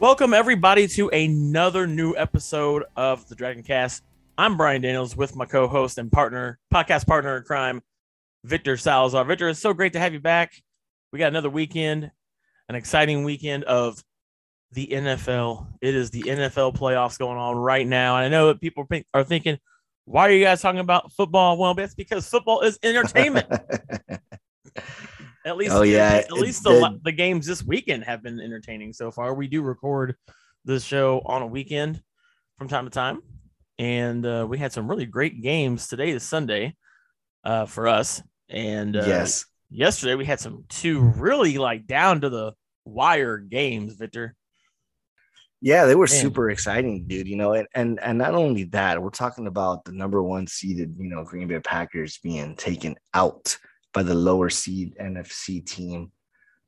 Welcome everybody to another new episode of the Dragoncast. I'm Brian Daniels with my co-host and partner, podcast partner in crime, Victor Salazar. Victor, it's so great to have you back. We got another weekend, an exciting weekend of the NFL. It is the NFL playoffs going on right now. And I know that people are thinking, why are you guys talking about football? Well, that's because football is entertainment. At least, oh yeah. At least the, the games this weekend have been entertaining so far. We do record this show on a weekend from time to time, and uh, we had some really great games. Today is Sunday uh, for us, and uh, yes, yesterday we had some two really like down to the wire games. Victor. Yeah, they were Man. super exciting, dude. You know, and, and and not only that, we're talking about the number one seeded, you know, Green Bay Packers being taken out by the lower seed NFC team,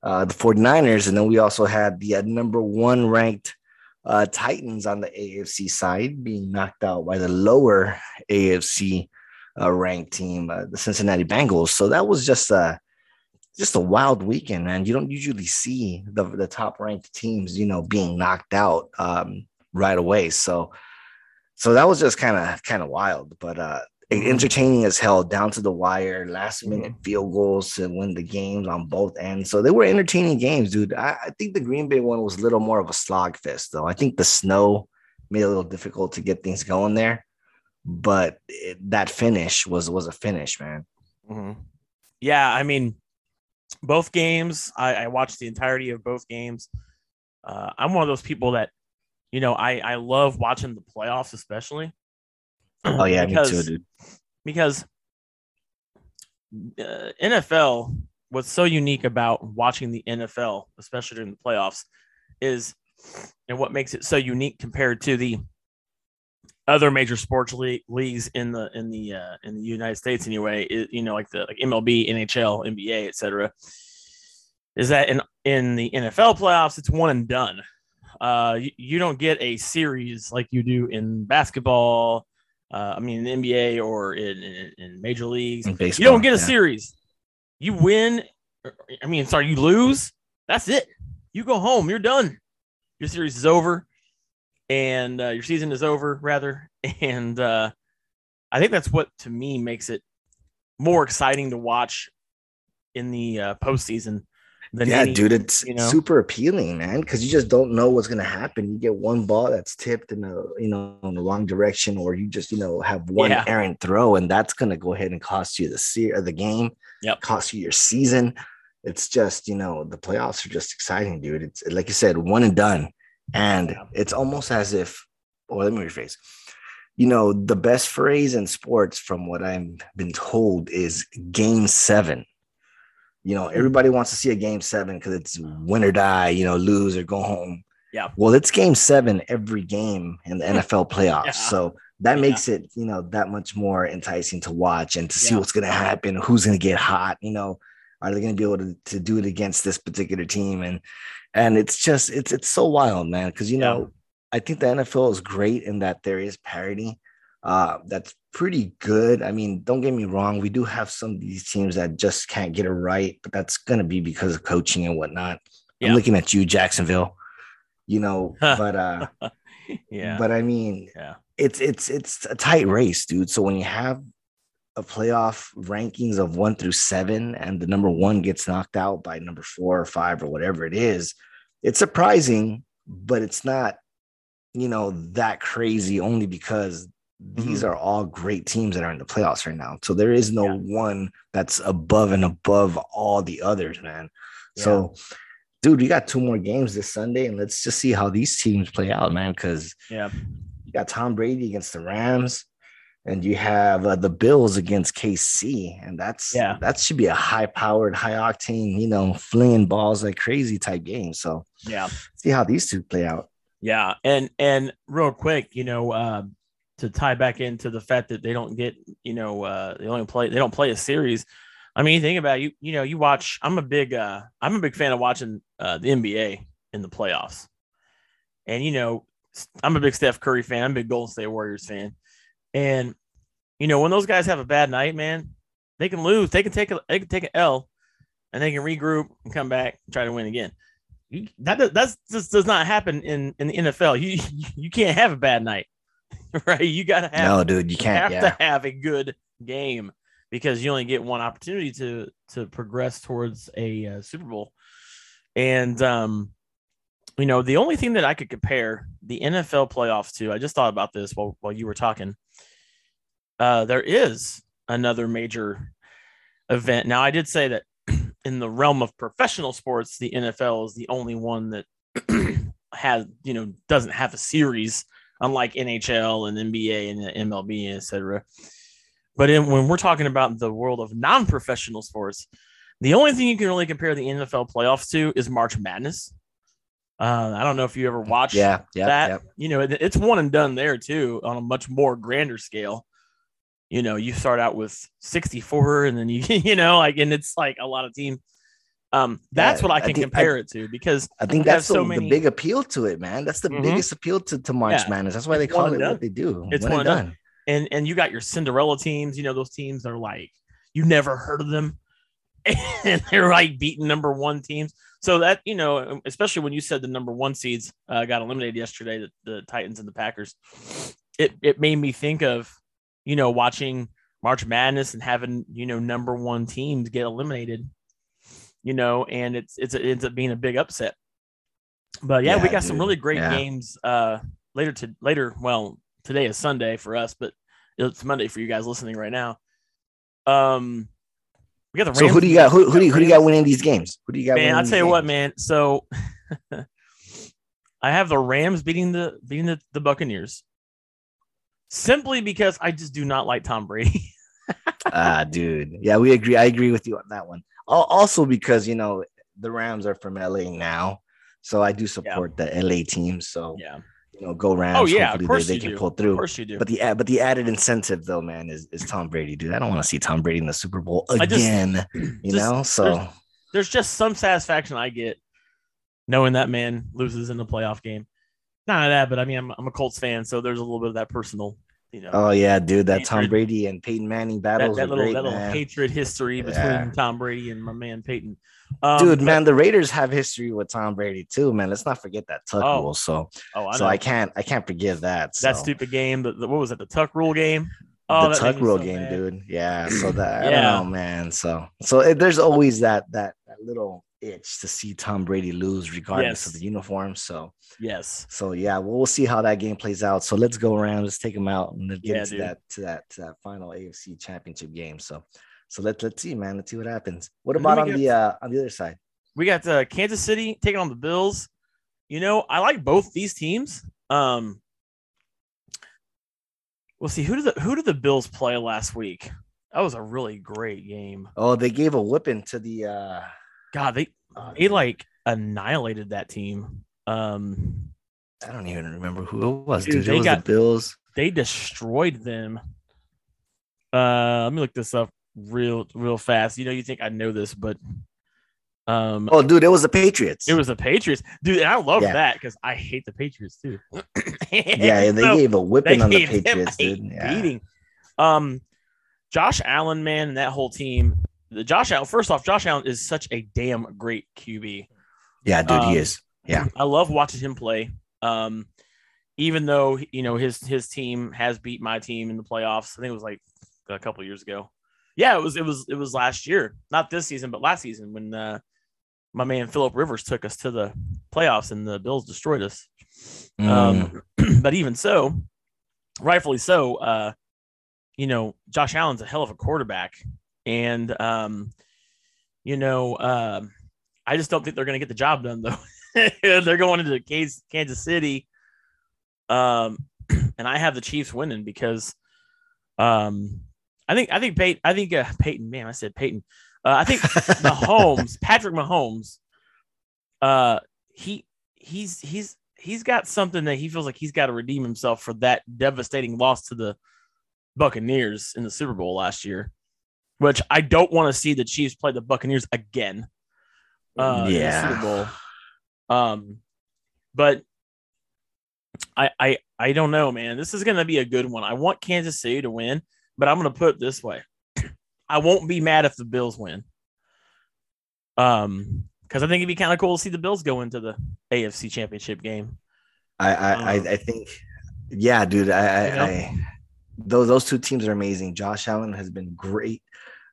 uh, the 49ers. And then we also had the uh, number one ranked uh, Titans on the AFC side being knocked out by the lower AFC uh, ranked team, uh, the Cincinnati Bengals. So that was just a just a wild weekend, man. You don't usually see the, the top ranked teams, you know, being knocked out um, right away. So so that was just kind of kind of wild. But uh. Entertaining as hell down to the wire, last minute mm-hmm. field goals to win the games on both ends. So they were entertaining games, dude. I, I, think the Green Bay one was a little more of a slog fest, though. I think the snow made it a little difficult to get things going there, but it, that finish was was a finish, man. Mm-hmm. Yeah, I mean, both games. I, I, watched the entirety of both games. Uh, I'm one of those people that, you know, I I love watching the playoffs, especially Oh yeah, because, me too, dude. Because uh, NFL, what's so unique about watching the NFL, especially during the playoffs, is and what makes it so unique compared to the other major sports league, leagues in the in the uh, in the United States anyway, is, you know, like the like MLB, NHL, NBA, etc. Is that in in the NFL playoffs, it's one and done. Uh, you, you don't get a series like you do in basketball, uh, I mean, in the NBA or in, in, in major leagues, in baseball, you don't get a yeah. series. You win. I mean, sorry, you lose. That's it. You go home. You're done. Your series is over, and uh, your season is over, rather. And uh, I think that's what to me makes it more exciting to watch in the uh, postseason yeah, dude, it's you know? super appealing, man, because you just don't know what's gonna happen. You get one ball that's tipped in the you know in the wrong direction, or you just you know have one yeah. errant throw, and that's gonna go ahead and cost you the se- uh, the game. Yep. cost you your season. It's just you know the playoffs are just exciting, dude. It's like you said, one and done, and yeah. it's almost as if. Or let me rephrase you know, the best phrase in sports, from what I've been told, is game seven. You know, mm-hmm. everybody wants to see a game seven because it's win or die, you know, lose or go home. Yeah. Well, it's game seven every game in the NFL playoffs. Yeah. So that yeah. makes it, you know, that much more enticing to watch and to see what's going to happen, who's going to get hot, you know, are they going to be able to, to do it against this particular team? And, and it's just, it's, it's so wild, man. Cause, you know, I think the NFL is great in that there is parity uh, that's pretty good. I mean, don't get me wrong, we do have some of these teams that just can't get it right, but that's going to be because of coaching and whatnot. Yeah. I'm looking at you, Jacksonville. You know, but uh, yeah, but I mean, yeah, it's it's it's a tight race, dude. So when you have a playoff rankings of one through seven, and the number one gets knocked out by number four or five or whatever it is, it's surprising, but it's not, you know, that crazy only because these mm-hmm. are all great teams that are in the playoffs right now. So there is no yeah. one that's above and above all the others, man. Yeah. So, dude, we got two more games this Sunday, and let's just see how these teams play out, man. Because yeah, you got Tom Brady against the Rams, and you have uh, the Bills against KC, and that's yeah, that should be a high-powered, high-octane, you know, flinging balls like crazy type game. So yeah, see how these two play out. Yeah, and and real quick, you know. Uh, to tie back into the fact that they don't get, you know, uh, they only play, they don't play a series. I mean, you think about it, you, you know, you watch. I'm a big, uh, I'm a big fan of watching uh, the NBA in the playoffs, and you know, I'm a big Steph Curry fan. I'm a big Golden State Warriors fan, and you know, when those guys have a bad night, man, they can lose. They can take a, they can take an L, and they can regroup and come back and try to win again. that that's just does not happen in in the NFL. You you can't have a bad night, right? You gotta have no, dude. You can't have yeah. to have a good game because you only get one opportunity to to progress towards a uh, Super Bowl. And um, you know, the only thing that I could compare the NFL playoffs to, I just thought about this while while you were talking. Uh, there is another major event. Now, I did say that in the realm of professional sports, the NFL is the only one that has, you know, doesn't have a series, unlike NHL and NBA and MLB, etc. But in, when we're talking about the world of non-professional sports, the only thing you can really compare the NFL playoffs to is March Madness. Uh, I don't know if you ever watched yeah, yeah, that. yeah. You know, it, it's one and done there too on a much more grander scale. You know, you start out with 64 and then you, you know, like, and it's like a lot of teams. Um, that's Yeah, what I I can think- compare it to because I think that's the, so the many- big appeal to it, man. That's the Mhm. biggest appeal to, to March Yeah. Madness. That's why they It's call it done. what they do. It's One and and done. done. and and you got your Cinderella teams, you know, those teams are like you never heard of them, and they're like beating number one teams. So that you know, especially when you said the number one seeds uh, got eliminated yesterday, the, the Titans and the Packers, it it made me think of you know watching March Madness and having you know number one teams get eliminated, you know, and it's it's it ends up being a big upset. But yeah, we Yeah, got some really great Yeah. games uh later to later. Well, today is Sunday for us, but it's Monday for you guys listening right now. Um, we got the So who do you got? Who, who do you, who do you got winning these games? Who do you got? Man, I'll tell you what, man. So I have the Rams beating the beating the, the Buccaneers simply because I just do not like Tom Brady. ah, dude. Yeah, we agree. I agree with you on that one. Al- Also, because you know the Rams are from LA now, so I do support the LA team. So yeah, you know, go Rams. Oh, yeah, of Hopefully course they, they can do. pull of course you do. But the but the added incentive though, man, is is Tom Brady, dude. I don't want to see Tom Brady in the Super Bowl I just- again. you just- know, so There's just some satisfaction I get knowing that man loses in the playoff game. Not that, but I mean, I'm, I'm a Colts fan, so there's a little bit of that personal, you know, oh yeah, dude, that Tom Brady and Peyton Manning that, battles that were little great, that little hatred history between Yeah. Tom Brady and my man Peyton. Um, Dude, but- man, the Raiders have history with Tom Brady too, man. Let's not forget that tuck Oh, rule. So, oh, I so. I can't, I can't forgive that. that stupid game. The, the- what was it? The Tuck Rule game. Oh, the tuck rule so game, mad. dude. Yeah. So that I Yeah. don't know, man. So so it, there's always that that that little itch to see Tom Brady lose, regardless of the uniform. So Yes. so yeah, well, we'll see how that game plays out. So let's go around, let's take them out, and let's get Yeah, into dude. that to that to that final AFC Championship game. So so let's let's see, man. Let's see what happens. What about on the uh on the other side? We got uh, Kansas City taking on the Bills. You know, I like both these teams. Um, we'll see who did the who did the Bills play last week? That was a really great game. Oh, they gave a whipping to the uh, God, they uh they like annihilated that team. Um, I don't even remember who it was, Dude, dude. they it was got- the Bills. they destroyed them. Uh, let me look this up real real fast. You know, you think I know this, but um, Oh, dude, it was the Patriots. it was the Patriots, dude. And I love Yeah. that because I hate the Patriots too. yeah, they So, gave a whipping on the Patriots, dude. Yeah. beating. Um, Josh Allen, man, and that whole team. The Josh Allen. First off, Josh Allen is such a damn great QB. Yeah, dude, Um, he is. Yeah. I love watching him play. Um, even though you know his his team has beat my team in the playoffs. I think it was like a couple years ago. Yeah, it was it was it was last year, not this season, but last season when uh, my man Philip Rivers took us to the playoffs and the Bills destroyed us. Mm. Um, but even so, rightfully so, uh, you know, Josh Allen's a hell of a quarterback. And, um, you know, um, I just don't think they're going to get the job done, though. they're going into Kansas, Kansas City. Um, and I have the Chiefs winning because, um, I think, I think Peyton, I think, uh, Peyton, man, I said Peyton. Uh, I think Mahomes, Patrick Mahomes, uh, he, he's, he's, he's got something that he feels like he's got to redeem himself for that devastating loss to the Buccaneers in the Super Bowl last year, which I don't want to see the Chiefs play the Buccaneers again. Uh, Yeah. Super Bowl. Um, but I, I, I don't know, man. This is going to be a good one. I want Kansas City to win, but I'm going to put it this way: I won't be mad if the Bills win. Um, because I think it'd be kind of cool to see the Bills go into the AFC Championship game. I I, um, I, I, think, yeah, dude. I, you know? I, those those two teams are amazing. Josh Allen has been great,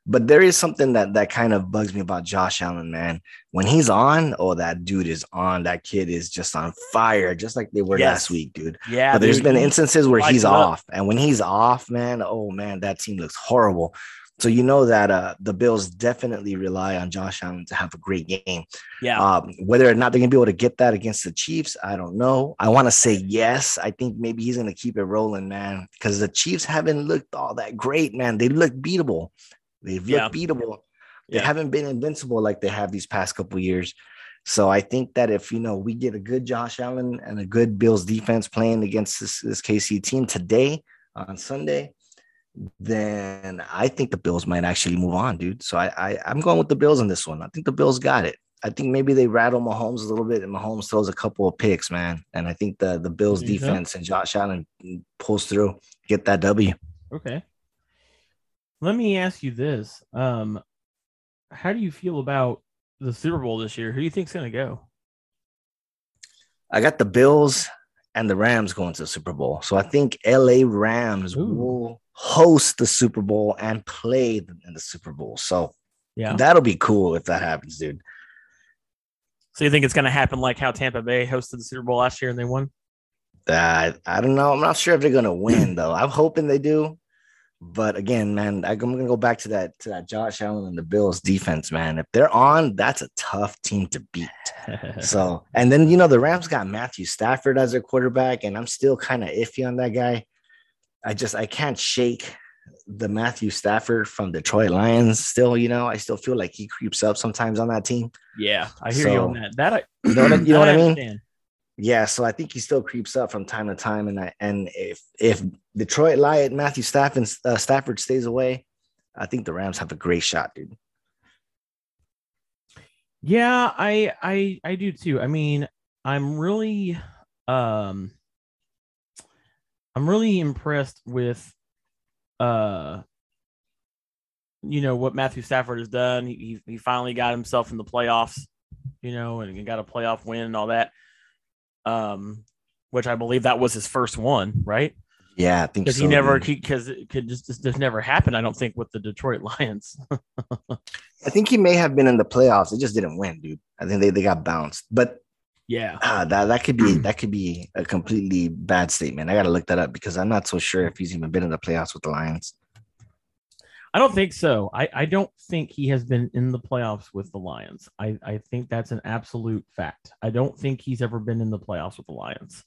but there is something that that kind of bugs me about Josh Allen, man. When he's on, oh, that dude is on. That kid is just on fire, just like they were yes. last week, dude. Yeah, but there's been instances where he's off, and when he's off, man, oh man, that team looks horrible. So you know that uh, the Bills definitely rely on Josh Allen to have a great game. Yeah. Um, whether or not they're gonna be able to get that against the Chiefs, I don't know. I want to say yes. I think maybe he's gonna keep it rolling, man, because the Chiefs haven't looked all that great, man. They look beatable. They've yeah. looked beatable. They yeah. haven't been invincible like they have these past couple years. So I think that if you know we get a good Josh Allen and a good Bills defense playing against this, this KC team today on Sunday, then I think the Bills might actually move on, dude. So I, I I'm going with the Bills on this one. I think the Bills got it. I think maybe they rattle Mahomes a little bit, and Mahomes throws a couple of picks, man. And I think the the Bills defense and Josh Allen pulls through, get that W. Okay. Let me ask you this: um, How do you feel about the Super Bowl this year? Who do you think's going to go? I got the Bills and the Rams going to the Super Bowl. So I think LA Rams Ooh. will host the Super Bowl and play in the Super Bowl. So yeah, that'll be cool if that happens, dude. So you think it's going to happen like how Tampa Bay hosted the Super Bowl last year and they won? Uh, I don't know. I'm not sure if they're going to win though. I'm hoping they do. But again, man, I'm gonna go back to that to that Josh Allen and the Bills defense, man. If they're on, that's a tough team to beat. so, and then you know the Rams got Matthew Stafford as their quarterback, and I'm still kind of iffy on that guy. I just I can't shake the Matthew Stafford from Detroit Lions. Still, you know, I still feel like he creeps up sometimes on that team. Yeah, I hear so, you on that. That I, you know what, you know what I mean? Yeah, so I think he still creeps up from time to time, and I, and if if Detroit Lion Matthew Stafford uh, Stafford stays away, I think the Rams have a great shot, dude. Yeah, I I I do too. I mean, I'm really um I'm really impressed with uh you know what Matthew Stafford has done. He he finally got himself in the playoffs, you know, and got a playoff win and all that. Um, which I believe that was his first one, right? Yeah, I think because so, he never because it could just, just, just never happen. I don't think with the Detroit Lions. I think he may have been in the playoffs. It just didn't win, dude. I think they, they got bounced. But yeah, uh, that that could be that could be a completely bad statement. I got to look that up because I'm not so sure if he's even been in the playoffs with the Lions. I don't think so. I, I don't think he has been in the playoffs with the Lions. I, I think that's an absolute fact. I don't think he's ever been in the playoffs with the Lions.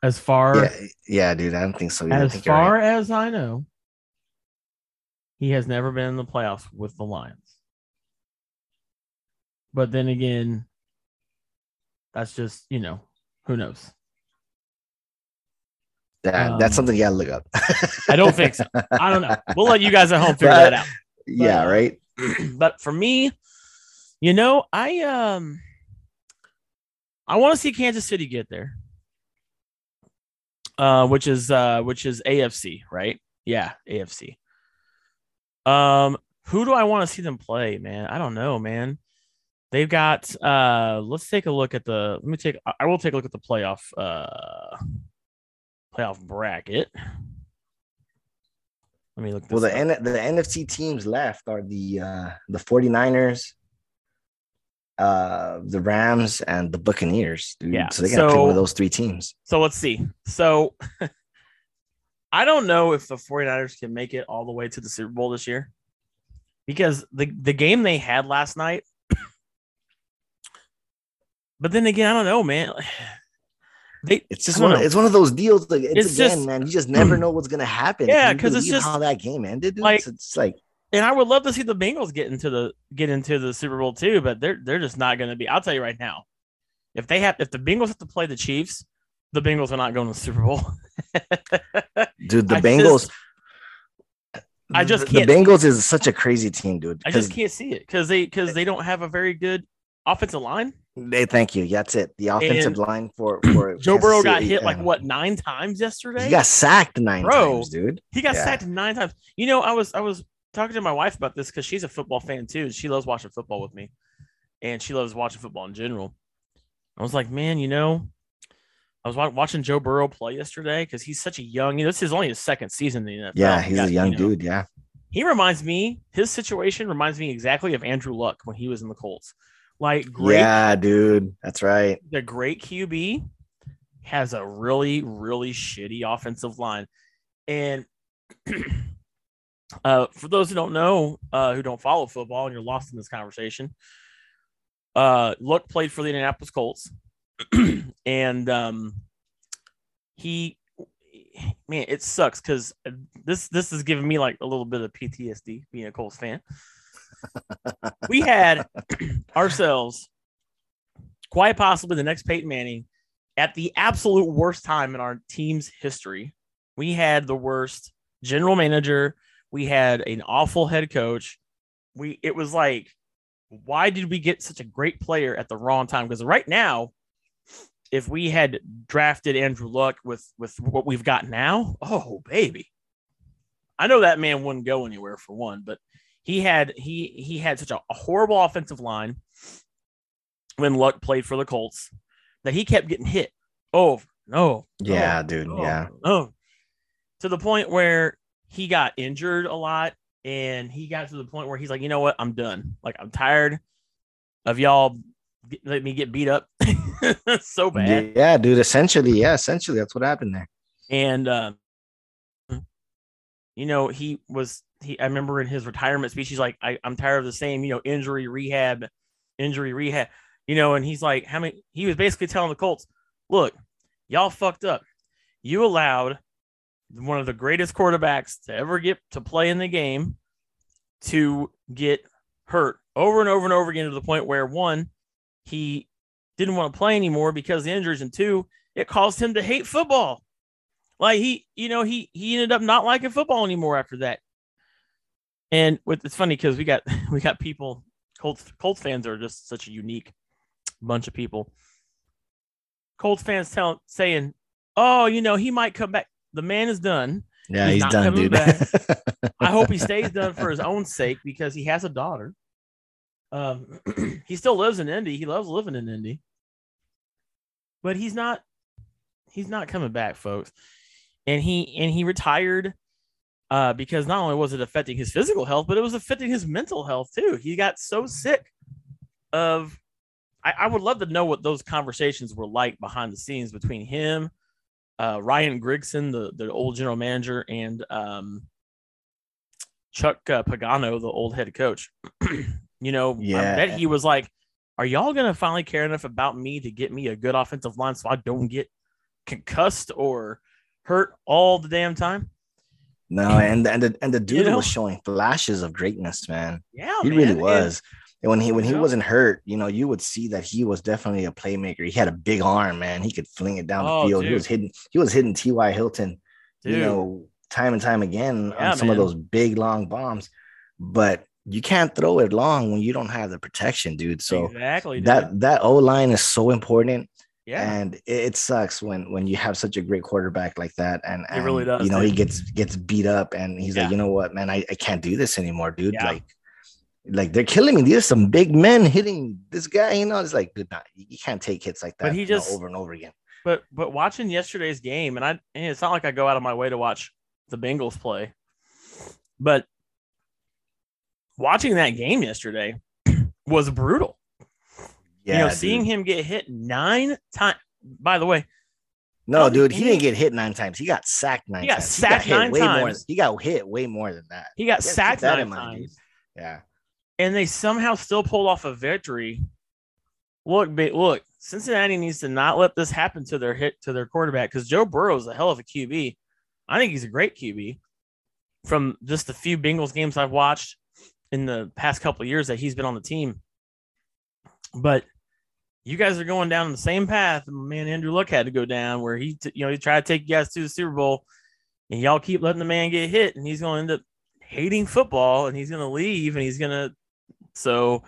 As far yeah, yeah dude, I don't think so. Either. As far right. as I know, he has never been in the playoffs with the Lions. But then again, that's just, you know, who knows? That, um, that's something you gotta look up. I don't think so. I don't know. We'll let you guys at home figure that out. But, yeah, right. but for me, you know, I um I want to see Kansas City get there. Uh, which is uh which is AFC, right? Yeah, AFC. Um, who do I want to see them play, man? I don't know, man. They've got uh let's take a look at the let me take I will take a look at the playoff uh playoff bracket. Let me look Well, the N- the NFC teams left are the uh the 49ers, uh the Rams and the Buccaneers, dude. Yeah. So they got to so, pick one of those three teams. So let's see. So I don't know if the 49ers can make it all the way to the Super Bowl this year. Because the the game they had last night but then again, I don't know, man. They, it's just one. Of, it's one of those deals. Like it's, it's again, just, man. You just never know what's gonna happen. Yeah, because it's just how that game ended. Dude. Like, it's, it's like, and I would love to see the Bengals get into the get into the Super Bowl too, but they're they're just not gonna be. I'll tell you right now, if they have if the Bengals have to play the Chiefs, the Bengals are not going to the Super Bowl. dude, the I Bengals. Just, I just can't. The Bengals is such a crazy team, dude. I just can't see it because they because they don't have a very good offensive line. They thank you. That's it. The offensive and line for for Joe Kansas Burrow got City, hit like what nine times yesterday. He got sacked nine Bro, times, dude. He got yeah. sacked nine times. You know, I was I was talking to my wife about this because she's a football fan too. She loves watching football with me, and she loves watching football in general. I was like, man, you know, I was watching Joe Burrow play yesterday because he's such a young. You know, this is only his second season in the NFL. Yeah, he's got, a young you know, dude. Yeah, he reminds me. His situation reminds me exactly of Andrew Luck when he was in the Colts. Like, great, yeah, dude, that's right. The great QB has a really, really shitty offensive line, and uh, for those who don't know, uh, who don't follow football, and you're lost in this conversation, uh, Luck played for the Indianapolis Colts, and um, he, man, it sucks because this this is giving me like a little bit of PTSD being a Colts fan. We had ourselves quite possibly the next Peyton Manning at the absolute worst time in our team's history. We had the worst general manager we had an awful head coach. We it was like, why did we get such a great player at the wrong time? Because right now, if we had drafted Andrew Luck with with what we've got now, oh baby. I know that man wouldn't go anywhere for one, but he had he he had such a, a horrible offensive line when Luck played for the Colts that he kept getting hit Oh no yeah dude yeah oh to the point where he got injured a lot and he got to the point where he's like, you know what, I'm done. Like I'm tired of y'all let me get beat up so bad. Yeah, dude. Essentially, yeah, essentially that's what happened there. And uh, you know, he was he. I remember in his retirement speech, he's like, I, "I'm tired of the same, you know, injury rehab, injury rehab." You know, and he's like, "How many?" He was basically telling the Colts, "Look, y'all fucked up. You allowed one of the greatest quarterbacks to ever get to play in the game to get hurt over and over and over again to the point where one, he didn't want to play anymore because the injuries, and two, it caused him to hate football. Like he, you know, he he ended up not liking football anymore after that. And with it's funny because we got we got people Colts Colts fans are just such a unique bunch of people. Colts fans tell saying, "Oh, you know, he might come back." the man is done. Yeah, he's, he's done, dude. I hope he stays done for his own sake because he has a daughter. Um, he still lives in Indy. He loves living in Indy, but he's not. He's not coming back, folks. And he and he retired uh, because not only was it affecting his physical health, but it was affecting his mental health too. He got so sick of. I, I would love to know what those conversations were like behind the scenes between him uh, Ryan Grigson, the the old general manager, and um, Chuck uh, Pagano, the old head coach. you know, yeah. I bet he was like, "Are y'all gonna finally care enough about me to get me a good offensive line so I don't get concussed or hurt all the damn time?" No, and and the and the dude you know? was showing flashes of greatness, man. Yeah, he man. really was. And, when he when he wasn't hurt, you know, you would see that he was definitely a playmaker. He had a big arm, man. He could fling it down oh, the field. Dude. He was hitting he was hitting T.Y. Hilton, dude. you know, time and time again yeah, on some man. of those big long bombs. But you can't throw it long when you don't have the protection, dude. So exactly dude. that that O line is so important. Yeah. And it, sucks when when you have such a great quarterback like that. And, and it really does. You know, dude. he gets gets beat up and he's yeah. like, you know what, man, I, I can't do this anymore, dude. Yeah. Like like they're killing me. These are some big men hitting this guy. You know, it's like, dude, nah, you can't take hits like that. But he just know, over and over again. But but watching yesterday's game, and I and it's not like I go out of my way to watch the Bengals play, but watching that game yesterday was brutal. Yeah, you know, dude. seeing him get hit nine times. By the way, no, dude, he didn't get hit nine times. He got sacked nine. He got times. sacked he got nine way times. More, he got hit way more than that. He got sacked nine times. Yeah and they somehow still pulled off a victory. Look, look, Cincinnati needs to not let this happen to their hit to their quarterback because Joe Burrow is a hell of a QB. I think he's a great QB. From just the few Bengals games I've watched in the past couple of years that he's been on the team, but you guys are going down the same path. Man, Andrew Luck had to go down where he, t- you know, he tried to take you guys to the Super Bowl, and y'all keep letting the man get hit, and he's going to end up hating football, and he's going to leave, and he's going to so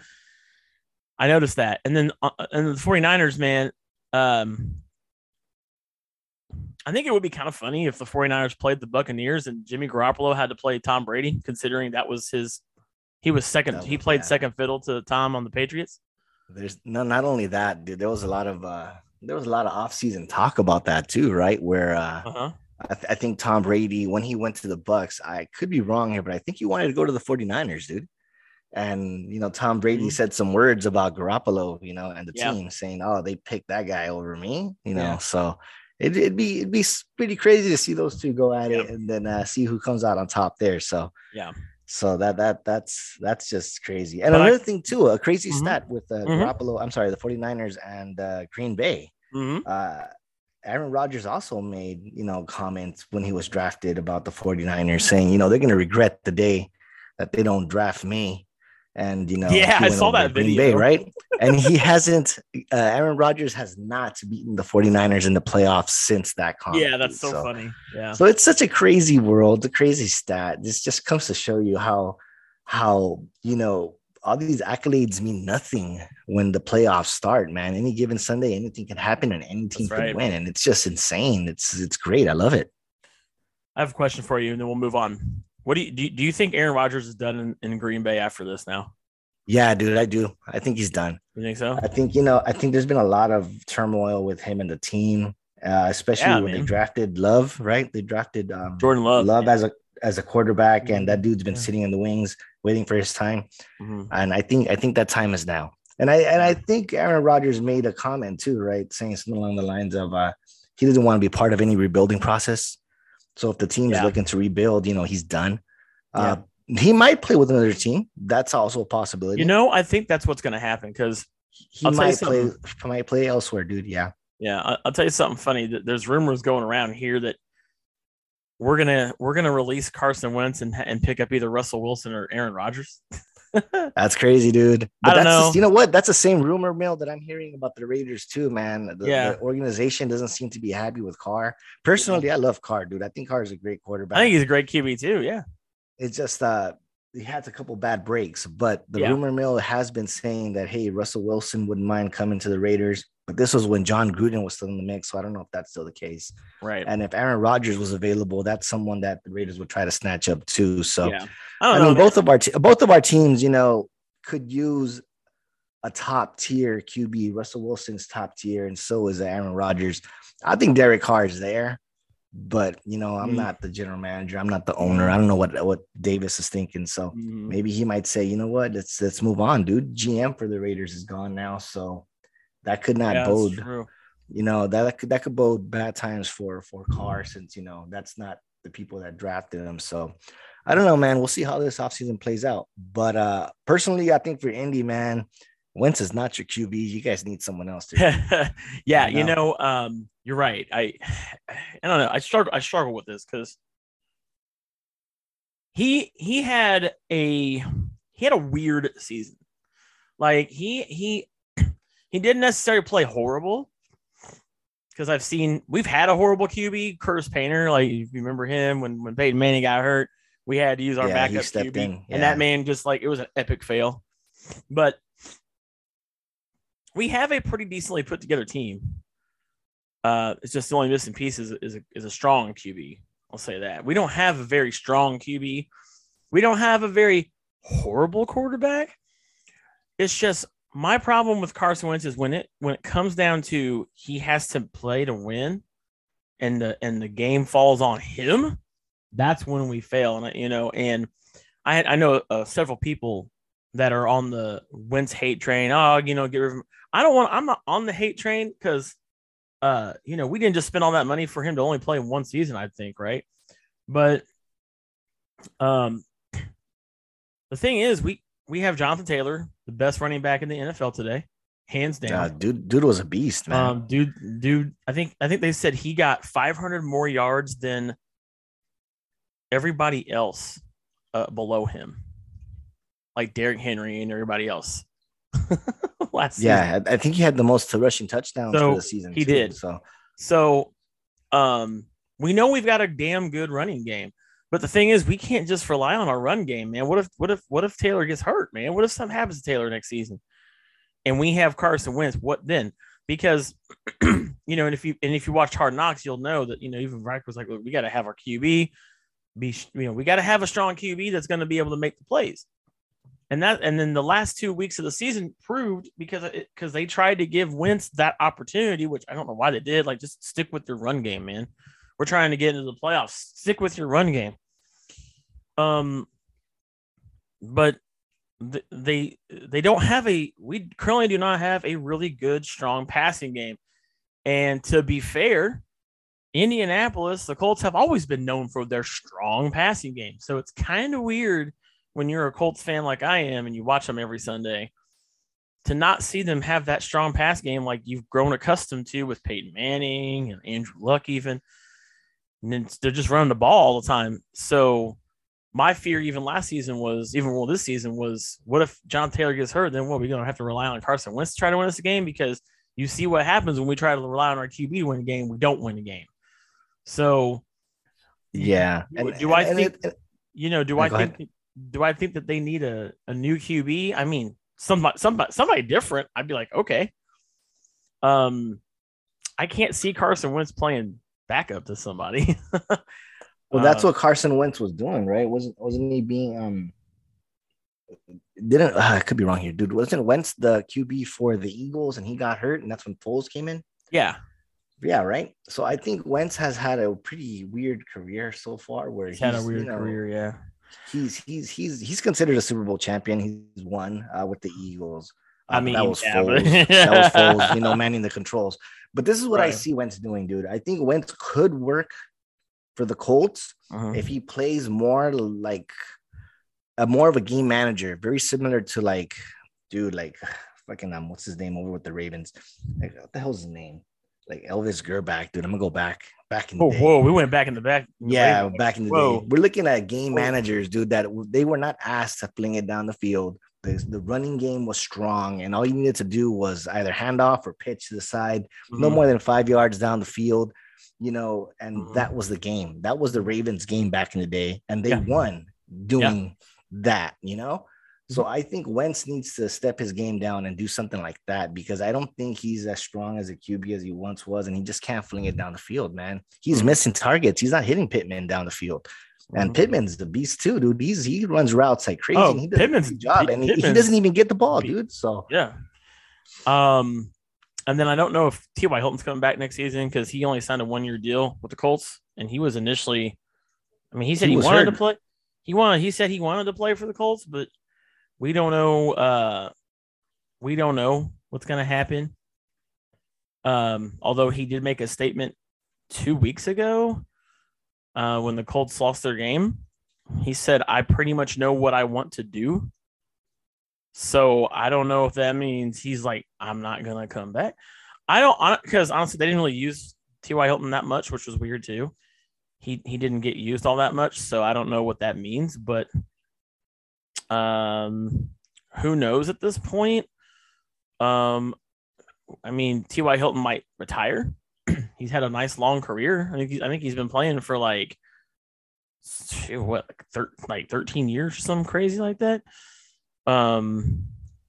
I noticed that. And then uh, and the 49ers, man, um, I think it would be kind of funny if the 49ers played the Buccaneers and Jimmy Garoppolo had to play Tom Brady, considering that was his he was second That he played yeah. second fiddle to Tom on the Patriots. There's no not only that, dude. There was a lot of uh there was a lot of off-season talk about that too, right? Where uh Uh-huh. I, th- I think Tom Brady, when he went to the Bucs, I could be wrong here, but I think he wanted to go to the 49ers, dude. And you know, Tom Brady Mhm. said some words about Garoppolo, you know, and the Yeah. team saying, "Oh, they picked that guy over me," you know. Yeah. So it, it'd be it'd be pretty crazy to see those two go at it and then uh, see who comes out on top there. So Yeah. So that that that's that's just crazy. And But I- another thing too, a crazy Mhm. stat with uh, Mhm. Garoppolo. I'm sorry, the 49ers and uh, Green Bay Mhm. uh, Aaron Rodgers also made, you know, comments when he was drafted about the 49ers saying, you know, they're going to regret the day that they don't draft me. And, you know, Yeah, I saw that video. Bay, right? and he hasn't, uh, Aaron Rodgers has not beaten the 49ers in the playoffs since that. Yeah, that's dude. so, funny. Yeah. So it's such a crazy world, the crazy stat. This just comes to show you how, how, you know, all these accolades mean nothing when the playoffs start, man. Any given Sunday, anything can happen and any team can win. And it's just insane. It's it's great. I love it. I have a question for you, and then we'll move on. What do you do? You, do you think Aaron Rodgers is done in, in Green Bay after this? Now, Yeah, dude, I do. I think he's done. you think so? I think, you know, I think there's been a lot of turmoil with him and the team, uh, especially Yeah, when they drafted Love, right? They drafted um, Jordan Love. Love as a as a quarterback, and that dude's been Yeah. sitting in the wings waiting for his time. Mhm. and I think I think that time is now. And I and I think Aaron Rodgers made a comment too, right, saying something along the lines of uh, he doesn't want to be part of any rebuilding process. So if the team is Yeah. looking to rebuild, you know, he's done. Uh, he might play with another team. That's also a possibility. You know, I think that's what's going to happen because he I'll might play might play elsewhere, dude. Yeah. Yeah, I'll tell you something funny. That There's rumors going around here that we're gonna we're gonna release Carson Wentz and and pick up either Russell Wilson or Aaron Rodgers. That's crazy, dude. But I don't that's know. Just, you know what? That's the same rumor mill that I'm hearing about the Raiders too, man. The, Yeah. the organization doesn't seem to be happy with Carr. Personally, I love Carr, dude. I think Carr is a great quarterback. I think he's a great QB too. Yeah, it's just uh he had a couple bad breaks, but the Yeah. rumor mill has been saying that hey, Russell Wilson wouldn't mind coming to the Raiders, but this was when Jon Gruden was still in the mix, so I don't know if that's still the case. right. And if Aaron Rodgers was available, that's someone that the Raiders would try to snatch up too. So yeah, I, I don't mean, know. both of our te- both of our teams, you know, could use a top tier QB. Russell Wilson's top tier, and so is Aaron Rodgers. I think Derek Carr is there, but you know, I'm Mm. not the general manager. I'm not the owner. I don't know what what Davis is thinking. So Mhm. maybe he might say, you know what, let's let's move on, dude. GM for the Raiders is gone now, so that could not Yeah, bode. You know that that could that could bode bad times for for Carr since you know that's not the people that drafted him. So I don't know, man. We'll see how this offseason plays out. But uh personally, I think for Indy, man, Wentz is not your QB. You guys need someone else to. yeah, you know. know, um, you're right. I I don't know. I struggle. I struggle with this because he he had a he had a weird season. Like he he he didn't necessarily play horrible because I've seen we've had a horrible QB, Curtis Painter. Like you remember him when when Peyton Manning got hurt, we had to use our Yeah, backup QB, in, and that man just like it was an epic fail. But we have a pretty decently put together team. Uh, it's just the only missing piece is, is, a, is a strong QB. I'll say that. We don't have a very strong QB. We don't have a very horrible quarterback. It's just my problem with Carson Wentz is when it when it comes down to he has to play to win, and the and the game falls on him. That's when we fail, and I- you know, and I I know uh, several people that are on the Wentz hate train. Oh, you know, get rid of him. I don't want. I'm not on the hate train because, uh, you know, we didn't just spend all that money for him to only play one season. I think, right? But, um, the thing is, we we have Jonathan Taylor, the best running back in the NFL today, hands Uh, down. dude, dude was a beast, man. um, dude, dude, I think I think they said he got 500 more yards than everybody else uh, below him, like Derrick Henry and everybody else. Last yeah, I, I think he had the most rushing touchdowns So, for the season. he too, did. So So, um, we know we've got a damn good running game, but the thing is, we can't just rely on our run game, man. What if, what if, what if Taylor gets hurt, man? What if something happens to Taylor next season, and we have Carson Wentz? What then? Because you know, and if you and if you watch Hard Knocks, you'll know that you know even Reich was like, Look, we got to have our QB be, you know, we got to have a strong QB that's going to be able to make the plays. And that, and then the last two weeks of the season proved because because they tried to give Wentz that opportunity, which I don't know why they did. Like, just stick with your run game, man. We're trying to get into the playoffs. Stick with your run game. Um, but they they don't have a we currently do not have a really good strong passing game and to be fair indianapolis the colts have always been known for their strong passing game so it's kind of weird when you're a colts fan like i am and you watch them every sunday to not see them have that strong pass game like you've grown accustomed to with peyton manning and andrew luck even and they're just running the ball all the time so my fear even last season was even well this season was what if John Taylor gets hurt? Then what Are we're gonna have to rely on Carson Wentz to try to win us a game because you see what happens when we try to rely on our QB to win a game, we don't win a game. So yeah, do, and, do I and think you know? Do I think ahead. Do I think that they need a, a new QB? I mean, somebody somebody somebody different. I'd be like, okay. Um, I can't see Carson Wentz playing backup to somebody. Well, that's uh, what Carson Wentz was doing, right? Wasn't wasn't he being um didn't uh, I could be wrong here, dude. Wasn't Wentz the QB for the Eagles and he got hurt and that's when Foles came in? Yeah. Yeah, right. So I think Wentz has had a pretty weird career so far where he's, he's had a weird you know, career, yeah. He's he's he's he's considered a Super Bowl champion. He's won uh, with the Eagles. I um, mean, that was yeah, Foles. But... that was Foles, you know, manning the controls. But this is what right. I see Wentz doing, dude. I think Wentz could work for the Colts uh-huh. if he plays more like a more of a game manager, very similar to like, dude, like fucking um, what's his name over with the Ravens? Like, what the hell's his name? Like Elvis Grbac, dude. I'm gonna go back, back in the oh, day. Whoa, we went back in the back. yeah, back in the whoa. day. We're looking at game managers, dude. That they were not asked to fling it down the field. The, the running game was strong, and all you needed to do was either hand off or pitch to the side, mm-hmm. no more than five yards down the field you know, and mm-hmm. that was the game. That was the Ravens game back in the day, and they yeah. won doing yeah. that, you know. So mm-hmm. I think Wentz needs to step his game down and do something like that because I don't think he's as strong as a QB as he once was, and he just can't fling it down the field, man. He's mm-hmm. missing targets. He's not hitting Pittman down the field. And mm-hmm. Pittman's the beast too, dude. He's he runs routes like crazy. Oh, he does Pittman's a job, and he, he, doesn't even get the ball, dude. So yeah. Um, and then I don't know if T.Y. Hilton's coming back next season because he only signed a one year deal with the Colts. And he was initially, I mean, he said he, he wanted hurt. to play. He wanted, he said he wanted to play for the Colts, but we don't know. Uh, we don't know what's going to happen. Um, although he did make a statement two weeks ago uh, when the Colts lost their game. He said, I pretty much know what I want to do. So I don't know if that means he's like, I'm not gonna come back. I don't because honestly, they didn't really use T.Y. Hilton that much, which was weird too. He he didn't get used all that much, so I don't know what that means, but um who knows at this point. Um I mean T.Y. Hilton might retire. he's had a nice long career. I think he's, I think he's been playing for like what like, thir- like 13 years or something crazy like that. Um,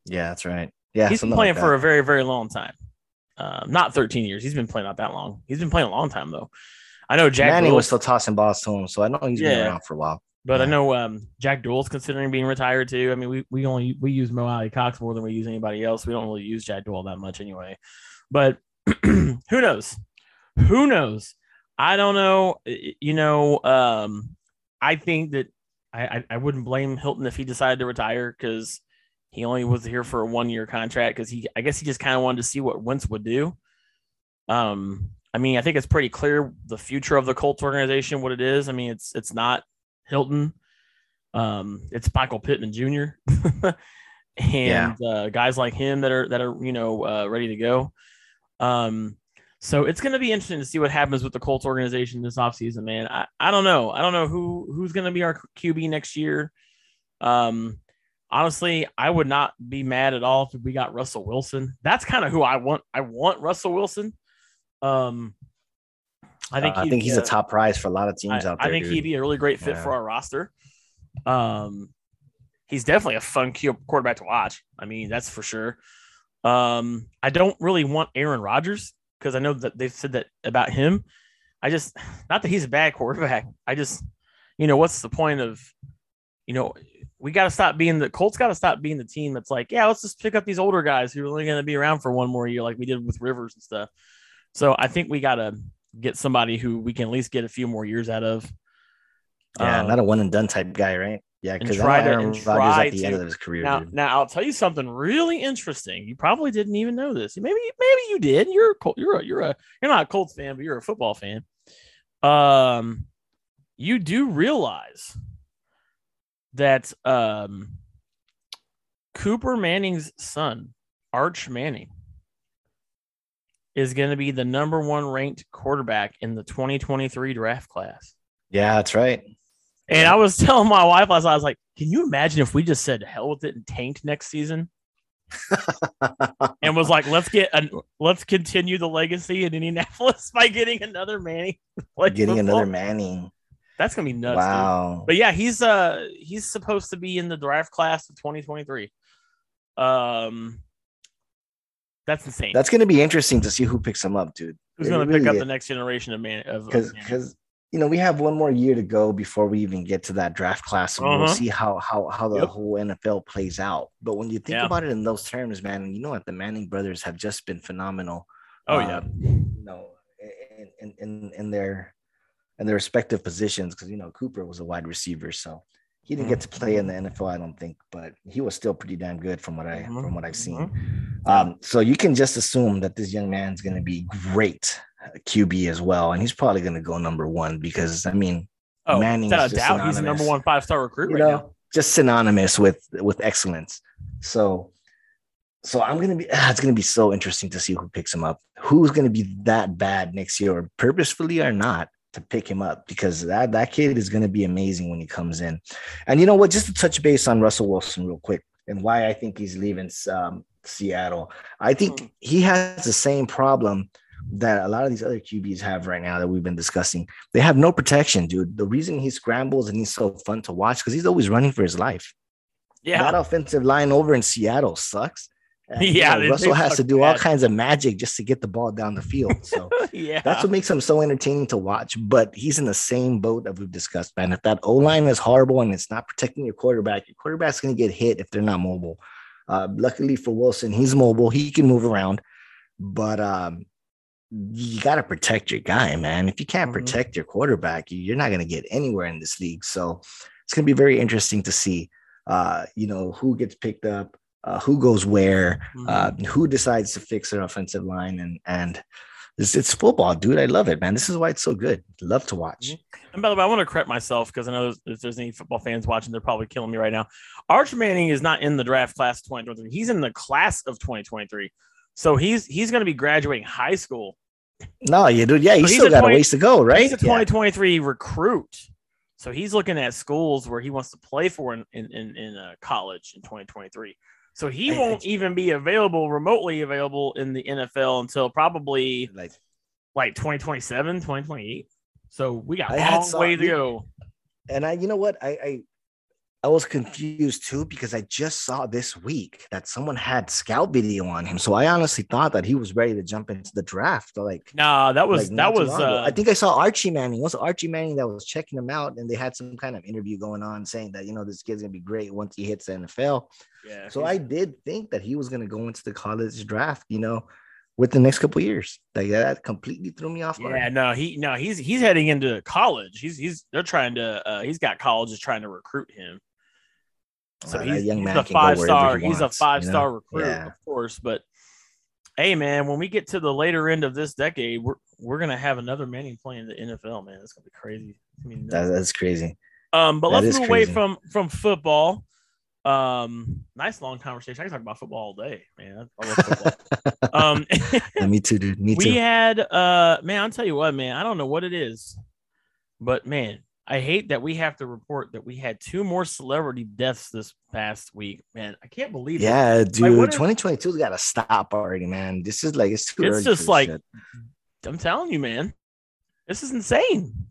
yeah, that's right. Yeah, he's been playing like for a very, very long time. Uh, not 13 years. He's been playing not that long. He's been playing a long time though. I know Jack Manny was still tossing balls to him, so I know he's yeah. been around for a while. But yeah. I know um, Jack Doyle's considering being retired too. I mean, we, we only we use Mo Alie-Cox more than we use anybody else. We don't really use Jack Doyle that much anyway. But who knows? Who knows? I don't know. You know, um, I think that I, I, wouldn't blame Hilton if he decided to retire because he only was here for a one year contract because he I guess he just kind of wanted to see what Wentz would do. Um, I mean, I think it's pretty clear the future of the Colts organization, what it is. I mean, it's it's not Hilton, um, it's Michael Pittman Jr. and yeah. uh, guys like him that are that are you know uh, ready to go. Um, so it's going to be interesting to see what happens with the Colts organization this offseason, man. I, I don't know. I don't know who who's going to be our QB next year. Um, honestly, I would not be mad at all if we got Russell Wilson. That's kind of who I want. I want Russell Wilson. Um, I think uh, I think he's a, a top prize for a lot of teams I, out there. I think dude. he'd be a really great fit yeah. for our roster. Um, he's definitely a fun quarterback to watch. I mean, that's for sure. Um, I don't really want Aaron Rodgers because I know that they've said that about him. I just not that he's a bad quarterback. I just, you know, what's the point of, you know, we got to stop being the Colts. Got to stop being the team that's like, yeah, let's just pick up these older guys who are only going to be around for one more year, like we did with Rivers and stuff. So I think we got to get somebody who we can at least get a few more years out of. Yeah, um, not a one and done type guy, right? Yeah, because Aaron Rodgers at the to. end of his career. Now, dude. now I'll tell you something really interesting. You probably didn't even know this. Maybe, maybe you did. You're a you're a you're a you're not a Colts fan, but you're a football fan. Um, you do realize that um, Cooper Manning's son, Arch Manning, is going to be the number one ranked quarterback in the 2023 draft class. Yeah, that's right. And I was telling my wife last night, I was like, can you imagine if we just said hell with it and tanked next season? and was like, let's get a, let's continue the legacy in Indianapolis by getting another Manning. Like getting football. another Manning. That's gonna be nuts. Wow. Dude. But yeah, he's uh he's supposed to be in the draft class of 2023. Um that's insane. That's gonna be interesting to see who picks him up, dude. Who's gonna pick up the next generation of man because because you know, we have one more year to go before we even get to that draft class. And uh-huh. we'll see how how how the yep. whole NFL plays out. But when you think yeah. about it in those terms, man, you know what the Manning brothers have just been phenomenal. Oh yeah, um, you know, in in in their in their respective positions because you know Cooper was a wide receiver, so he didn't get to play in the mm-hmm. NFL, I don't think, but he was still pretty damn good from what I mm-hmm. from what I've seen. Mm-hmm. Um, so you can just assume that this young man's going to be great QB as well, and he's probably going to go number one because I mean, oh, Manning without a doubt, he's a number one five star recruit you right know, now. Just synonymous with with excellence. So, so I'm gonna be. Ah, it's gonna be so interesting to see who picks him up. Who's gonna be that bad next year, purposefully or not, to pick him up because that that kid is gonna be amazing when he comes in. And you know what? Just to touch base on Russell Wilson real quick and why I think he's leaving um, Seattle. I think hmm. he has the same problem that a lot of these other QBs have right now that we've been discussing. They have no protection, dude. The reason he scrambles and he's so fun to watch because he's always running for his life. Yeah, that offensive line over in Seattle sucks. And, yeah, you know, Russell has to do bad. all kinds of magic just to get the ball down the field. So yeah, that's what makes him so entertaining to watch. But he's in the same boat that we've discussed, man. If that O line is horrible and it's not protecting your quarterback, your quarterback's going to get hit if they're not mobile. Uh, luckily for Wilson, he's mobile. He can move around, but um, you got to protect your guy, man. If you can't mm-hmm. protect your quarterback, you're not going to get anywhere in this league. So it's going to be very interesting to see, uh, you know, who gets picked up, uh, who goes where, uh, mm-hmm. uh, who decides to fix their offensive line, and and it's, it's, football, dude. I love it, man. This is why it's so good. Love to watch. Mm-hmm. And by the way, I want to correct myself because I know if there's any football fans watching, they're probably killing me right now. Arch Manning is not in the draft class of 2023. He's in the class of 2023. So he's he's going to be graduating high school. No, you do. Yeah, he's, so still got 20, a ways to go, right? He's a 2023 yeah. recruit. So he's looking at schools where he wants to play for in in in, in uh, college in 2023. So he won't even be available remotely available in the NFL until probably like like 2027, 2028. So we got a long way to go. And I, you know what, I, I I was confused too because I just saw this week that someone had scout video on him. So I honestly thought that he was ready to jump into the draft. Like, nah, that was like that was. Uh, I think I saw Archie Manning. Was Archie Manning that was checking him out, and they had some kind of interview going on saying that you know this kid's gonna be great once he hits the NFL. Yeah. So I did think that he was gonna go into the college draft. You know, with the next couple years. Like that completely threw me off. Yeah, no, he no, he's he's heading into college. He's he's they're trying to uh he's got colleges trying to recruit him. So uh, he's, he's a five star. He he's a five star know? recruit, yeah. of course. But hey, man, when we get to the later end of this decade, we're we're gonna have another Manning playing the NFL. Man, it's gonna be crazy. I mean, that, that's crazy. Um, but that let's move crazy. away from from football. Um, nice long conversation. I can talk about football all day, man. I love football. um, yeah, me too, dude. Me too. We had uh, man. I'll tell you what, man. I don't know what it is, but man, I hate that we have to report that we had two more celebrity deaths this past week. Man, I can't believe yeah, it. Yeah, dude. Like, 2022's got to stop already, man. This is like it's too. It's just like shit. I'm telling you, man. This is insane.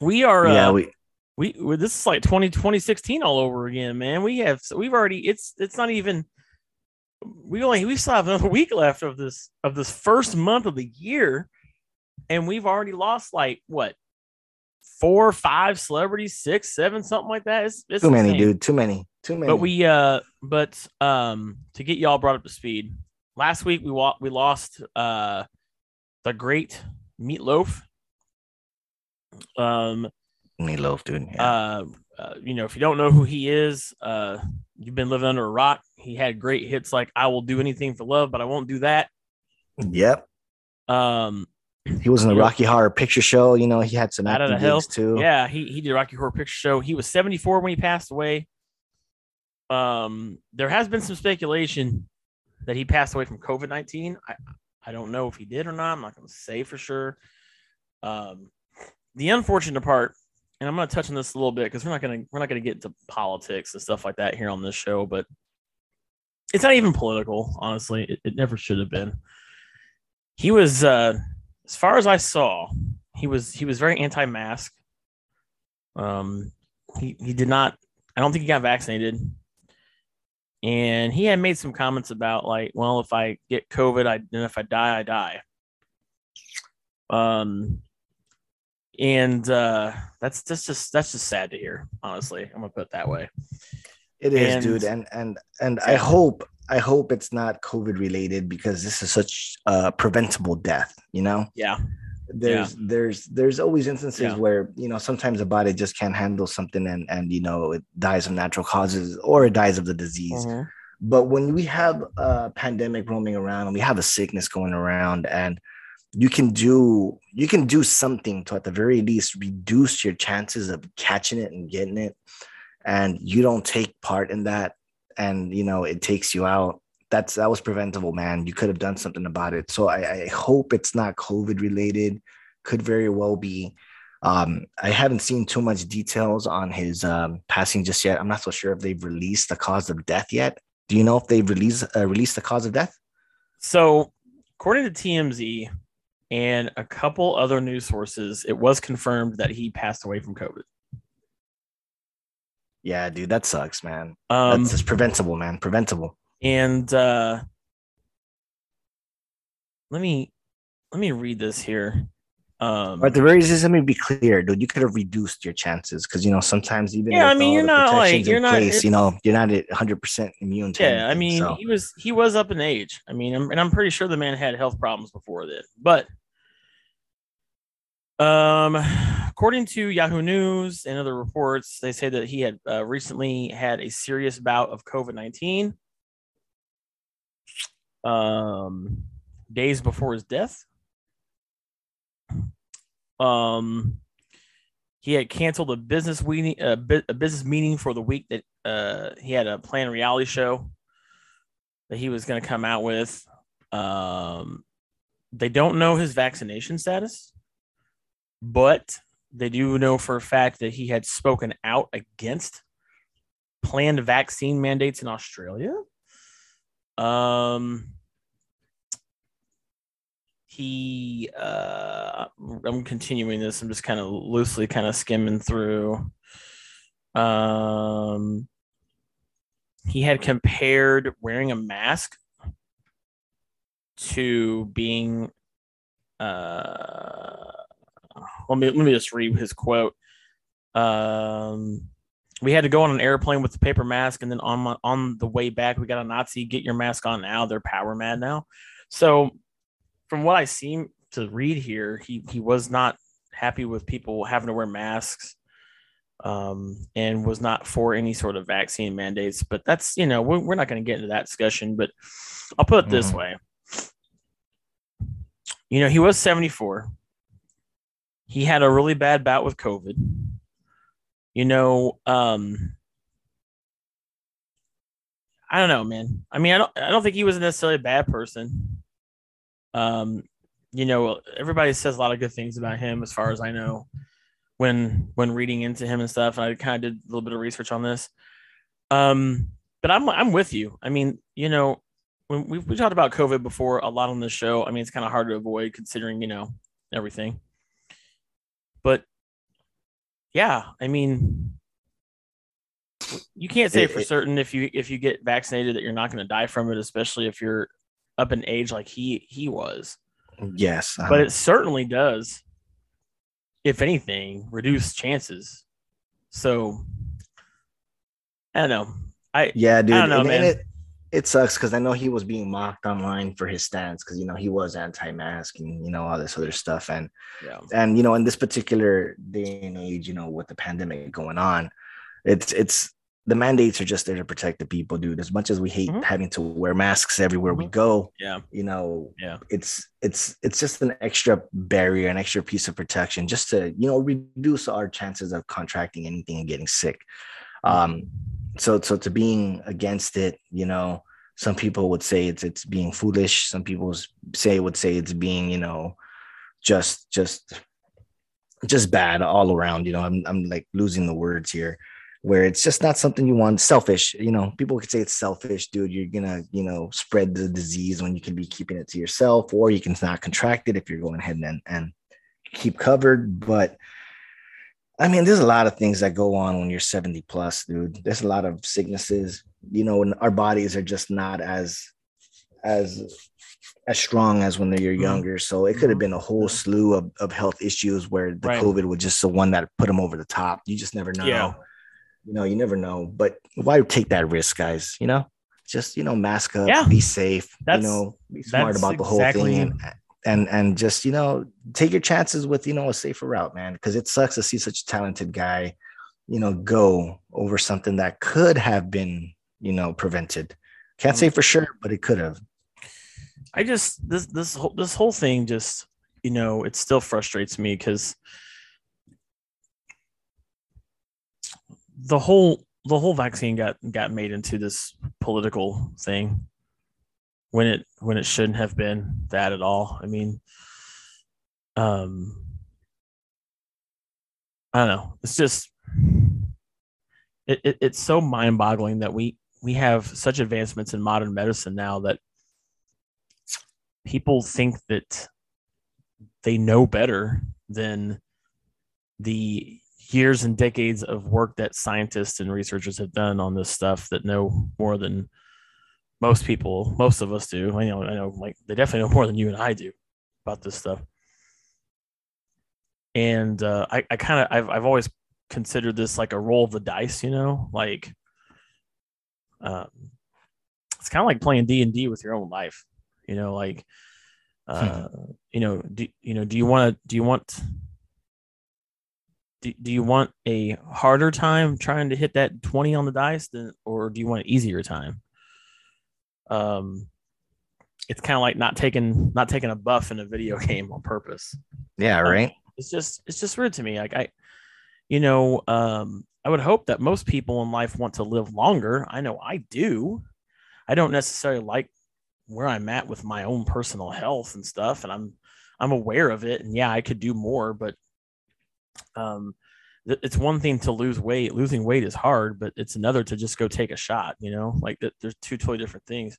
We are. Yeah, uh, we. We, we this is like 20, 2016 all over again, man. We have we've already it's it's not even we only we still have another week left of this of this first month of the year, and we've already lost like what four, five celebrities, six, seven, something like that. It's, it's Too many, dude. Too many. Too many. But we uh but um to get y'all brought up to speed, last week we wa- we lost uh the great Meatloaf. Um meatloaf, dude. Yeah. uh, uh you know if you don't know who he is, uh you've been living under a rock. He had great hits like I will do anything for love, but I won't do that. yep. Um He was in the Rocky Horror Picture Show. You know, he had some Out of acting the Hill. too. yeah, he he did Rocky Horror Picture Show. He was 74 when he passed away. Um there has been some speculation that he passed away from COVID-19. I I don't know if he did or not. I'm not going to say for sure. Um the unfortunate part and I'm going to touch on this a little bit because we're not going to we're not going to get into politics and stuff like that here on this show, but it's not even political, honestly. It, it never should have been. He was, uh, as far as I saw, he was he was very anti-mask. Um, he he did not. I don't think he got vaccinated, and he had made some comments about like, well, if I get COVID, I and if I die, I die. Um, and uh, that's that's just that's just sad to hear. Honestly, I'm gonna put it that way. It is, And- dude, and and and I hope I hope it's not COVID related because this is such a preventable death. You know, Yeah, there's there's there's always instances Yeah. where you know sometimes the body just can't handle something and and you know it dies of natural causes or it dies of the disease. Mhm. But when we have a pandemic roaming around and we have a sickness going around and you can do you can do something to at the very least reduce your chances of catching it and getting it and you don't take part in that and you know it takes you out that's that was preventable man you could have done something about it so i, I hope it's not covid related could very well be um, I haven't seen too much details on his um, passing just yet. I'm not so sure if they've released the cause of death yet. Do you know if they've released uh, released the cause of death? So, according to TMZ and a couple other news sources, it was confirmed that he passed away from COVID. Yeah, dude, that sucks, man. Um, That's just preventable, man. Preventable. and uh, let me let me read this here. Um, Or at the very least, let me be clear, dude. You could have reduced your chances because you know sometimes even Yeah, I mean, you're not, like, you're not- place, you know you're not at 100 percent immune to. yeah, I mean, so. he was he was up in age. I mean, I'm, and I'm pretty sure the man had health problems before that. But um, according to Yahoo News and other reports, they say that he had uh, recently had a serious bout of COVID nineteen. Um, days before his death. Um, he had canceled a business meeting, a business meeting for the week that uh, he had a planned reality show that he was going to come out with. Um, they don't know his vaccination status, but they do know for a fact that he had spoken out against planned vaccine mandates in Australia. Um, he uh i'm continuing this i'm just kind of loosely kind of skimming through um he had compared wearing a mask to being uh let me let me just read his quote um we had to go on an airplane with the paper mask and then on my, on the way back we got a nazi get your mask on now they're power mad now so from what I seem to read here, he he was not happy with people having to wear masks, um, and was not for any sort of vaccine mandates. But that's you know we're, we're not going to get into that discussion. But I'll put it this Mhm. way: you know, he was seventy four. He had a really bad bout with COVID. You know, um, I don't know, man. I mean, I don't I don't think he was necessarily a bad person. Um, you know, everybody says a lot of good things about him, as far as I know, when when reading into him and stuff. And I kind of did a little bit of research on this. Um, but I'm I'm with you. I mean, you know, when we we talked about COVID before a lot on this show. I mean, it's kind of hard to avoid considering you know everything. But yeah, I mean, you can't say It- for it- certain if you if you get vaccinated that you're not going to die from it, especially if you're up in age like he he was. Yes, But it certainly does, if anything, reduce chances. So I don't know. I yeah, dude. I don't know, and, and man. it it sucks because I know he was being mocked online for his stance because you know he was anti-mask and you know all this other stuff and yeah. and you know in this particular day and age you know with the pandemic going on it's it's the mandates are just there to protect the people dude as much as we hate Mhm. having to wear masks everywhere we Mhm. go Yeah. you know Yeah. it's it's it's just an extra barrier an extra piece of protection just to you know reduce our chances of contracting anything and getting sick um so so to being against it you know some people would say it's it's being foolish. Some people say would say it's being you know just just just bad all around you know i'm, I'm like losing the words here where it's just not something you want. Selfish you know people could say it's selfish dude. You're gonna you know spread the disease when you can be keeping it to yourself or you can not contract it if you're going ahead and and keep covered. But I mean, there's a lot of things that go on when you're 70 plus, dude. There's a lot of sicknesses, you know, and our bodies are just not as as as strong as when you're Mhm. younger. So it could have Mhm. been a whole slew of, of health issues where the Right. COVID was just the one that put them over the top. You just never know. Yeah. You know, you never know. But why take that risk, guys? You know, just you know, mask up, Yeah. be safe, That's- you know, be smart about the whole exactly- thing and and and just you know take your chances with you know a safer route man because it sucks to see such a talented guy you know go over something that could have been you know prevented. Can't say mm. for sure but it could have. I just this this whole this whole thing just you know it still frustrates me because the whole the whole vaccine got got made into this political thing when it when it shouldn't have been that at all. I mean, um, I don't know. It's just it, it it's so mind boggling that we we have such advancements in modern medicine now that people think that they know better than the years and decades of work that scientists and researchers have done on this stuff that know more than most people, most of us do. I know, I know, like they definitely know more than you and I do about this stuff. And uh, I, I kind of, I've, I've always considered this like a roll of the dice, you know, like um, it's kind of like playing D and D with your own life, you know, like uh, you know, do you know, do you want to, do you want, do, do you want a harder time trying to hit that 20 on the dice than, or do you want an easier time? Um, it's kind of like not taking, not taking a buff in a video game on purpose. yeah Um, right? it's just it's just weird to me. Like i you know um i would hope that most people in life want to live longer. I know i do. I don't necessarily like where i'm at with my own personal health and stuff and i'm i'm aware of it and yeah i could do more but um it's one thing to lose weight losing weight is hard but it's another to just go take a shot you know like there's two totally different things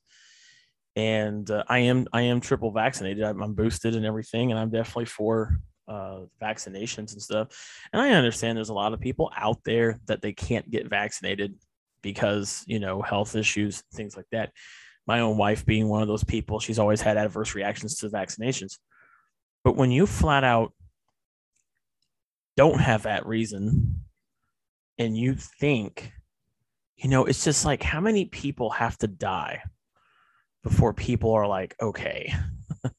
and uh, i am i am triple vaccinated I'm, I'm boosted and everything and i'm definitely for uh, vaccinations and stuff. And I understand there's a lot of people out there that they can't get vaccinated because, you know, health issues, things like that. My own wife being one of those people, she's always had adverse reactions to vaccinations. But when you flat out don't have that reason and you think, you know, it's just like how many people have to die before people are like, okay,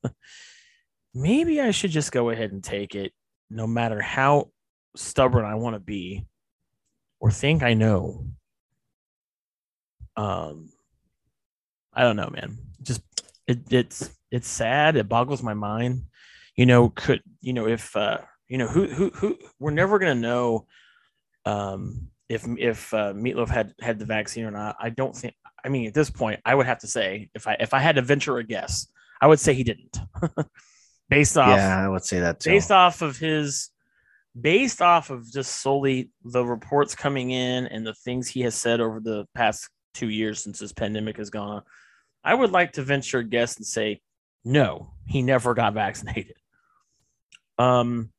maybe I should just go ahead and take it, no matter how stubborn I want to be or think I know. Um, I don't know, man. Just it, it's it's sad. It boggles my mind. You know, could you know if uh, you know who who who we're never gonna know um, if if uh, Meatloaf had had the vaccine or not. I don't think. I mean, at this point, I would have to say if I if I had to venture a guess, I would say he didn't. based off yeah i would say that too based off of his based off of just solely the reports coming in and the things he has said over the past two years since this pandemic has gone on i would like to venture a guess and say no he never got vaccinated um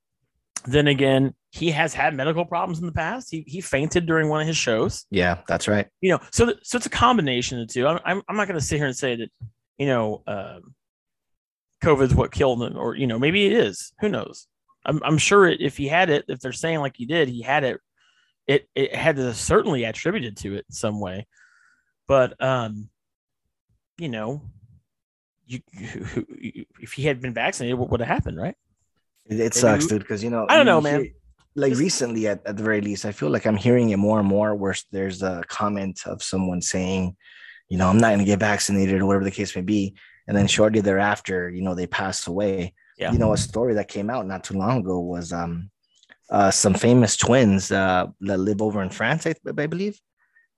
then again he has had medical problems in the past. He he fainted during one of his shows. Yeah, that's right. You know, so th- so it's a combination of the two. I'm I'm, I'm not going to sit here and say that you know um, COVID's what killed him, or you know maybe it is. Who knows? I'm I'm sure it, if he had it, if they're saying like he did, he had it. It it had to certainly attributed to it in some way, but um, you know, you, you if he had been vaccinated, what would have happened, right? It, it sucks, dude, because you know I don't know, hear- man. Like Just- recently, at, at the very least, I feel like I'm hearing it more and more. Where there's a comment of someone saying, you know, I'm not going to get vaccinated or whatever the case may be, and then shortly thereafter, you know, they pass away. Yeah. You know, a story that came out not too long ago was um, uh, some famous twins uh, that live over in France, I, I believe.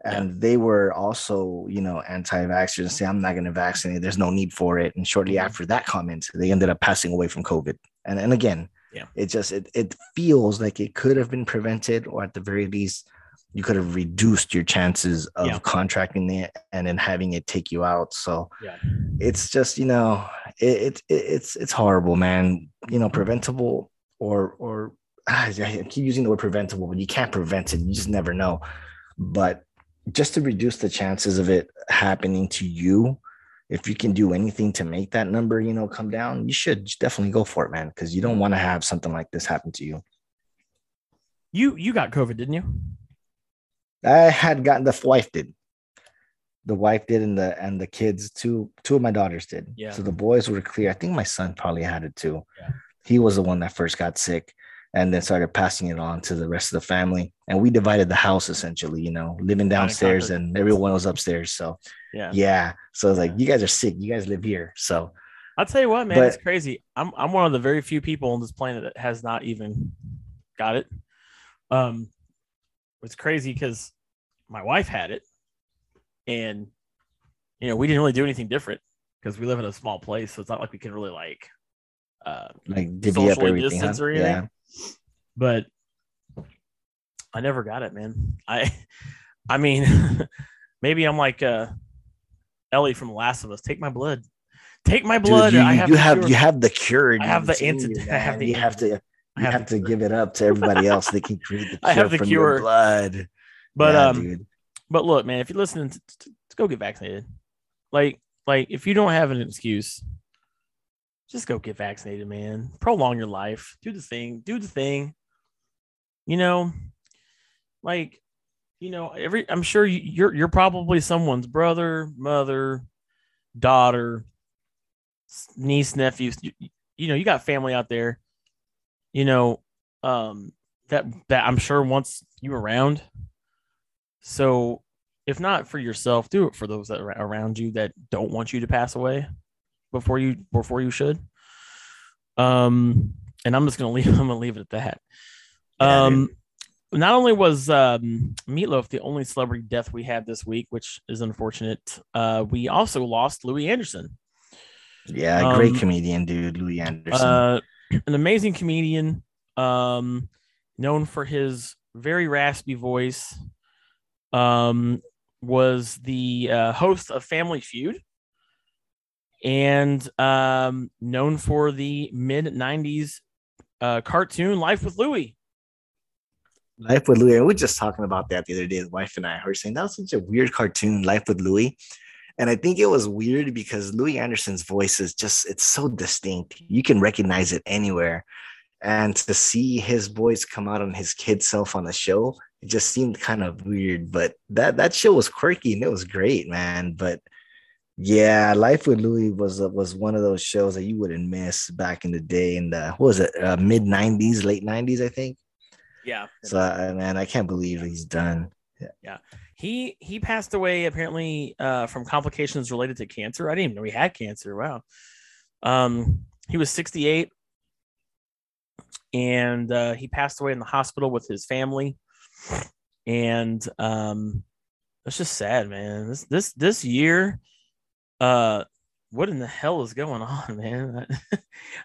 And they were also, you know, anti-vaxxers and say, I'm not going to vaccinate. There's no need for it. And shortly Mhm. after that comment, they ended up passing away from COVID. And and again, Yeah. it just it, it feels like it could have been prevented, or at the very least, you could have reduced your chances of Yeah. contracting it and then having it take you out. So Yeah. it's just, you know, it, it, it it's it's horrible, man. You know, preventable or or ah, I keep using the word preventable, but you can't prevent it. You just never know. But just to reduce the chances of it happening to you, if you can do anything to make that number, you know, come down, you should definitely go for it, man, because you don't want to have something like this happen to you. You you got COVID, didn't you? I had gotten the wife did. The wife did, and the and the kids, two two of my daughters did. Yeah. So the boys were clear. I think my son probably had it too. Yeah. He was the one that first got sick, and then started passing it on to the rest of the family. And we divided the house essentially, you know, living downstairs, and everyone was upstairs. So Yeah. yeah. So I was like, you guys are sick. You guys live here. So I'll tell you what, man, But- it's crazy. I'm I'm one of the very few people on this planet that has not even got it. Um, it's crazy because my wife had it, and you know we didn't really do anything different because we live in a small place, so it's not like we can really like, uh, like divvy up everything. distance huh? or anything? Yeah. but I never got it, man. I, I mean, maybe I'm like uh, Ellie from Last of Us. Take my blood. Take my Dude, blood. you, I have you the have cure. you have the cure. I have the It's in anti- you, I have the you have to I you have have to give it up to everybody else. They can create the cure I have the from cure. your blood. But Yeah, um, dude. but look, man, if you're listening, to, to, to go get vaccinated. Like, like if you don't have an excuse, just go get vaccinated, man. Prolong your life. Do the thing. Do the thing. You know, like, you know, every. I'm sure you, you're you're probably someone's brother, mother, daughter, niece, nephews. You, you know, you got family out there. You know, um, that that I'm sure wants you around. So, if not for yourself, do it for those that are around you that don't want you to pass away before you before you should. Um, and I'm just gonna leave. I'm gonna leave it at that. Yeah, um, not only was um, Meatloaf the only celebrity death we had this week, which is unfortunate, uh, we also lost Louie Anderson. Yeah, great um, comedian, dude. Louie Anderson. Uh, an amazing comedian, um, known for his very raspy voice. Um, was the uh, host of Family Feud, and um, known for the mid '90s uh, cartoon Life with Louie. Life with Louie. We were just talking about that the other day. The wife and I We were saying that was such a weird cartoon, Life with Louie. And I think it was weird because Louie Anderson's voice is just, it's so distinct. You can recognize it anywhere. And to see his voice come out on his kid self on the show, it just seemed kind of weird. But that that show was quirky and it was great, man. But yeah, Life with Louie was was one of those shows that you wouldn't miss back in the day in the what was it, uh, mid 90s, late 90s, I think. Yeah. So uh, man, I can't believe he's done. Yeah. He he passed away apparently uh, from complications related to cancer. I didn't even know he had cancer. Wow. Um, he was 68, and uh, he passed away in the hospital with his family. And um, it's just sad, man. This this this year, uh, what in the hell is going on, man?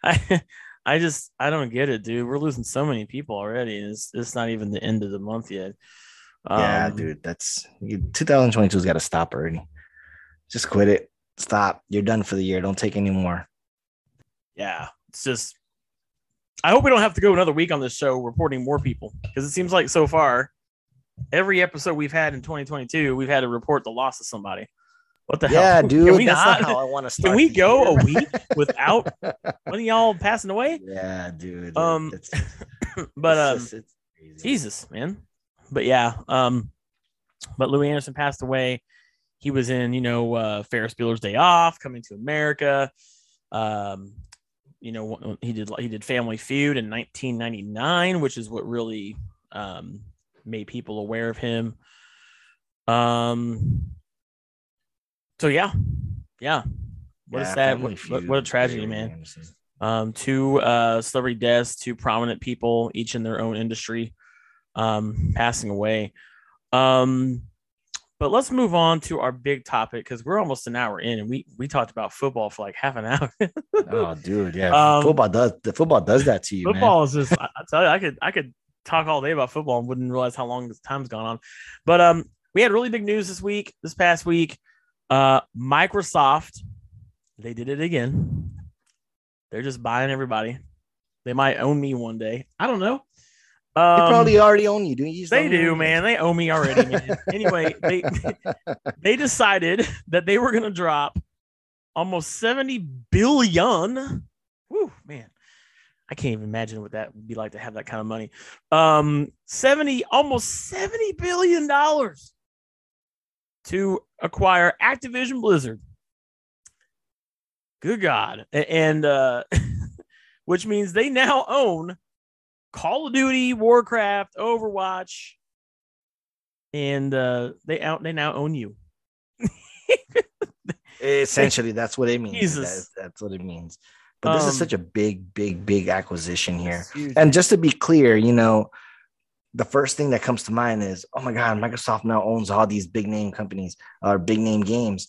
I I just I don't get it, dude. We're losing so many people already, it's it's not even the end of the month yet. yeah, Um, dude, that's 2022's got to stop already. Just quit it. Stop. You're done for the year. Don't take any more. yeah, it's just I hope we don't have to go another week on this show reporting more people because it seems like so far, every episode we've had in 2022, we've had to report the loss of somebody. What the yeah, hell? dude. Can we that's not? how I want to start. Can we go year. a week without one of y'all passing away? Yeah, dude. Um, it's, But it's um, just-. Jesus, man. But yeah, um, but Louie Anderson passed away. He was in, you know, uh, Ferris Bueller's Day Off, Coming to America. Um, you know, he did he did Family Feud in 1999, which is what really um, made people aware of him. Um. So yeah, yeah. What Yeah, a sad, what, what, Feud what a tragedy, man Anderson. um, two uh, celebrity deaths, two prominent people, each in their own industry, um, passing away. Um, but let's move on to our big topic because we're almost an hour in, and we we talked about football for like half an hour. Oh, dude, yeah. Um, football does the football does that to you, man. football is just I, I tell you, I could I could talk all day about football and wouldn't realize how long this time's gone on. But um, we had really big news this week, this past week. Uh, Microsoft, they did it again. They're just buying everybody. They might own me one day. I don't know. They Um, probably already own you, dude. You they do, man. They owe me already, man. anyway, they they decided that they were gonna drop almost 70 billion. Whew, man. I can't even imagine what that would be like to have that kind of money. Um, 70, almost 70 billion dollars to acquire Activision Blizzard. Good God. And uh which means they now own Call of Duty, Warcraft, Overwatch, and uh they out they now own you. Essentially, that's what it means. That- that's what it means. But this Um, is such a big, big, big acquisition here. And just to be clear, you know, the first thing that comes to mind is, oh my God, Microsoft now owns all these big name companies or big name games.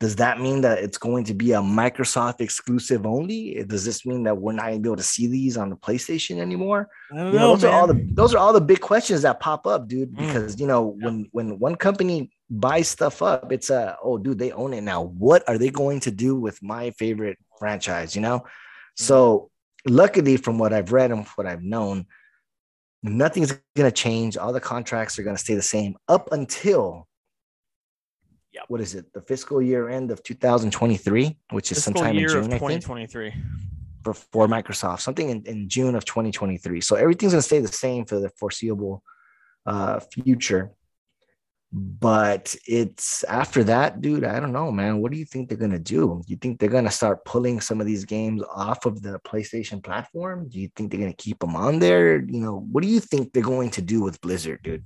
Does that mean that it's going to be a Microsoft exclusive only? Does this mean that we're not going to be able to see these on the PlayStation anymore? I don't You know, know, those are all the those are all the big questions that pop up, dude. Mm. Because you know, when when one company buys stuff up, it's a oh, dude, they own it now. What are they going to do with my favorite franchise? You know, Mm. so luckily, from what I've read and what I've known, nothing's going to change. All the contracts are going to stay the same up until. Yep. What is it? The fiscal year end of 2023, which is Fiscal sometime in June, of I think for, for Microsoft, something in, in June of 2023. So everything's going to stay the same for the foreseeable uh, future. But it's after that, dude. I don't know, man. What do you think they're going to do? You think they're going to start pulling some of these games off of the PlayStation platform? Do you think they're going to keep them on there? You know, what do you think they're going to do with Blizzard, dude?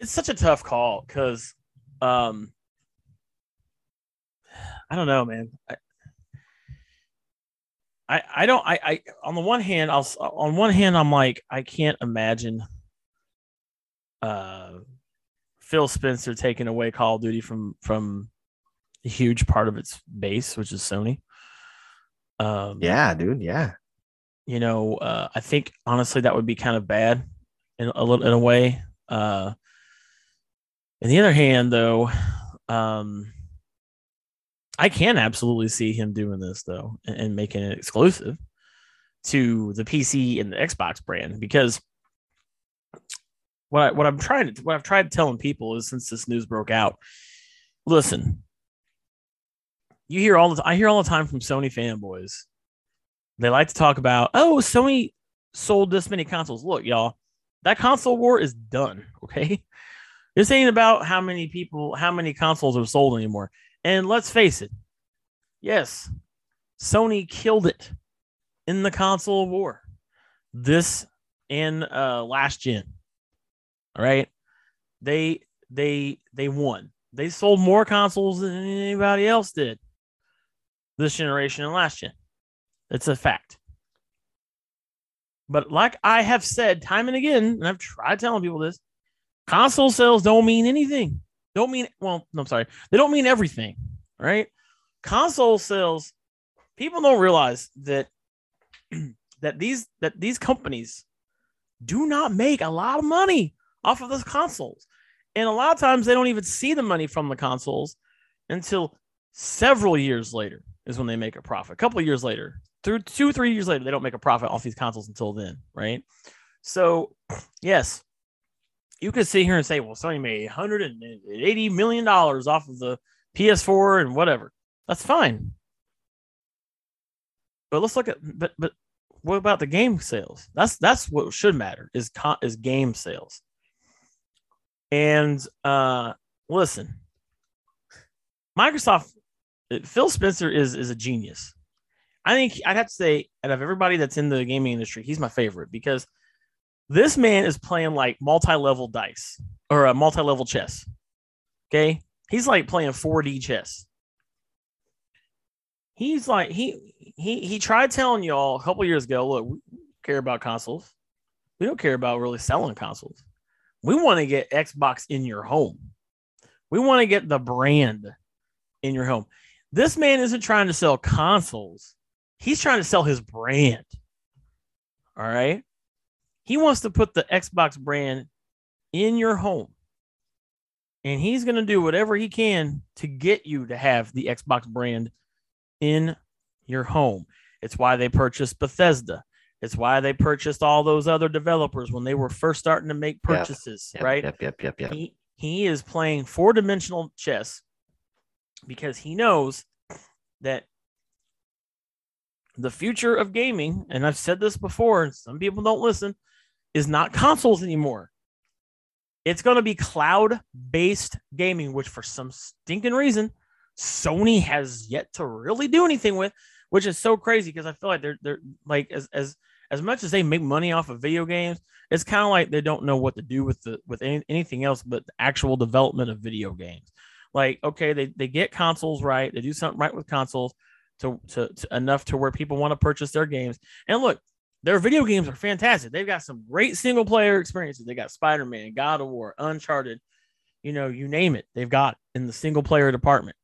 It's such a tough call because, um, I don't know, man. I, I, I don't. I, I on the one hand, I'll on one hand, I'm like, I can't imagine, uh, Phil Spencer taking away Call of Duty from from a huge part of its base, which is Sony. Um, Yeah, dude. Yeah. you know, uh, I think honestly that would be kind of bad in a little in a way. Uh, on the other hand, though, um, I can absolutely see him doing this though and, and making it exclusive to the PC and the Xbox brand because what I, what I'm trying to what I've tried telling people is since this news broke out, listen, you hear all the I hear all the time from Sony fanboys they like to talk about, oh, Sony sold this many consoles. Look, y'all, that console war is done. Okay. This ain't about how many people, how many consoles are sold anymore. And let's face it, yes, Sony killed it in the console war. This and uh last gen. All right. They they they won. They sold more consoles than anybody else did this generation and last gen. It's a fact. But like I have said time and again, and I've tried telling people this, console sales don't mean anything. Don't mean well, I'm sorry. They don't mean everything. Right? Console sales, people don't realize that that these that these companies do not make a lot of money off of those consoles. And a lot of times they don't even see the money from the consoles until several years later. is when they make a profit. A couple years later, through two three years later, they don't make a profit off these consoles until then, right? So, yes, you could sit here and say, well, Sony made 180 million dollars off of the PS4 and whatever. That's fine. But let's look at but but what about the game sales? That's that's what should matter is is game sales. And uh listen, Microsoft Phil Spencer is is a genius. I think I'd have to say out of everybody that's in the gaming industry, he's my favorite because this man is playing like multi-level dice or a multi-level chess. Okay? He's like playing 4D chess. He's like he he he tried telling y'all a couple years ago, look, we care about consoles. We don't care about really selling consoles. We want to get Xbox in your home. We want to get the brand in your home. This man isn't trying to sell consoles. He's trying to sell his brand. All right. He wants to put the Xbox brand in your home. And he's going to do whatever he can to get you to have the Xbox brand in your home. It's why they purchased Bethesda. It's why they purchased all those other developers when they were first starting to make purchases, Yep, right? Yep, yep, yep, yep. He, he is playing four dimensional chess because he knows that the future of gaming, and I've said this before, and some people don't listen, is not consoles anymore. It's going to be cloud based gaming, which for some stinking reason, Sony has yet to really do anything with, which is so crazy because I feel like they're they're like as as as much as they make money off of video games, it's kind of like they don't know what to do with the with any, anything else but the actual development of video games. Like, okay, they, they get consoles right, they do something right with consoles to, to, to enough to where people want to purchase their games. And look, their video games are fantastic. They've got some great single player experiences. They got Spider Man, God of War, Uncharted, you know, you name it. They've got in the single player department.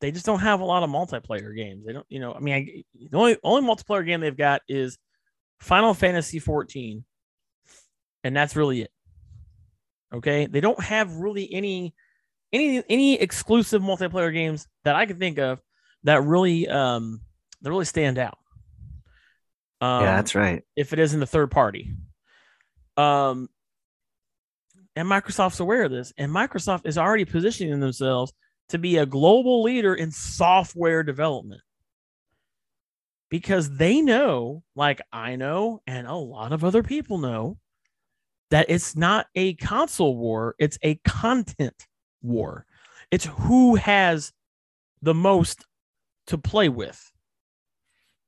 They just don't have a lot of multiplayer games. They don't, you know, I mean, I, the only only multiplayer game they've got is Final Fantasy 14, and that's really it. Okay, they don't have really any any any exclusive multiplayer games that I can think of that really um that really stand out. Um, yeah, that's right. If it is in the third party, um, and Microsoft's aware of this, and Microsoft is already positioning themselves to be a global leader in software development because they know, like I know, and a lot of other people know, that it's not a console war, it's a content war. It's who has the most to play with.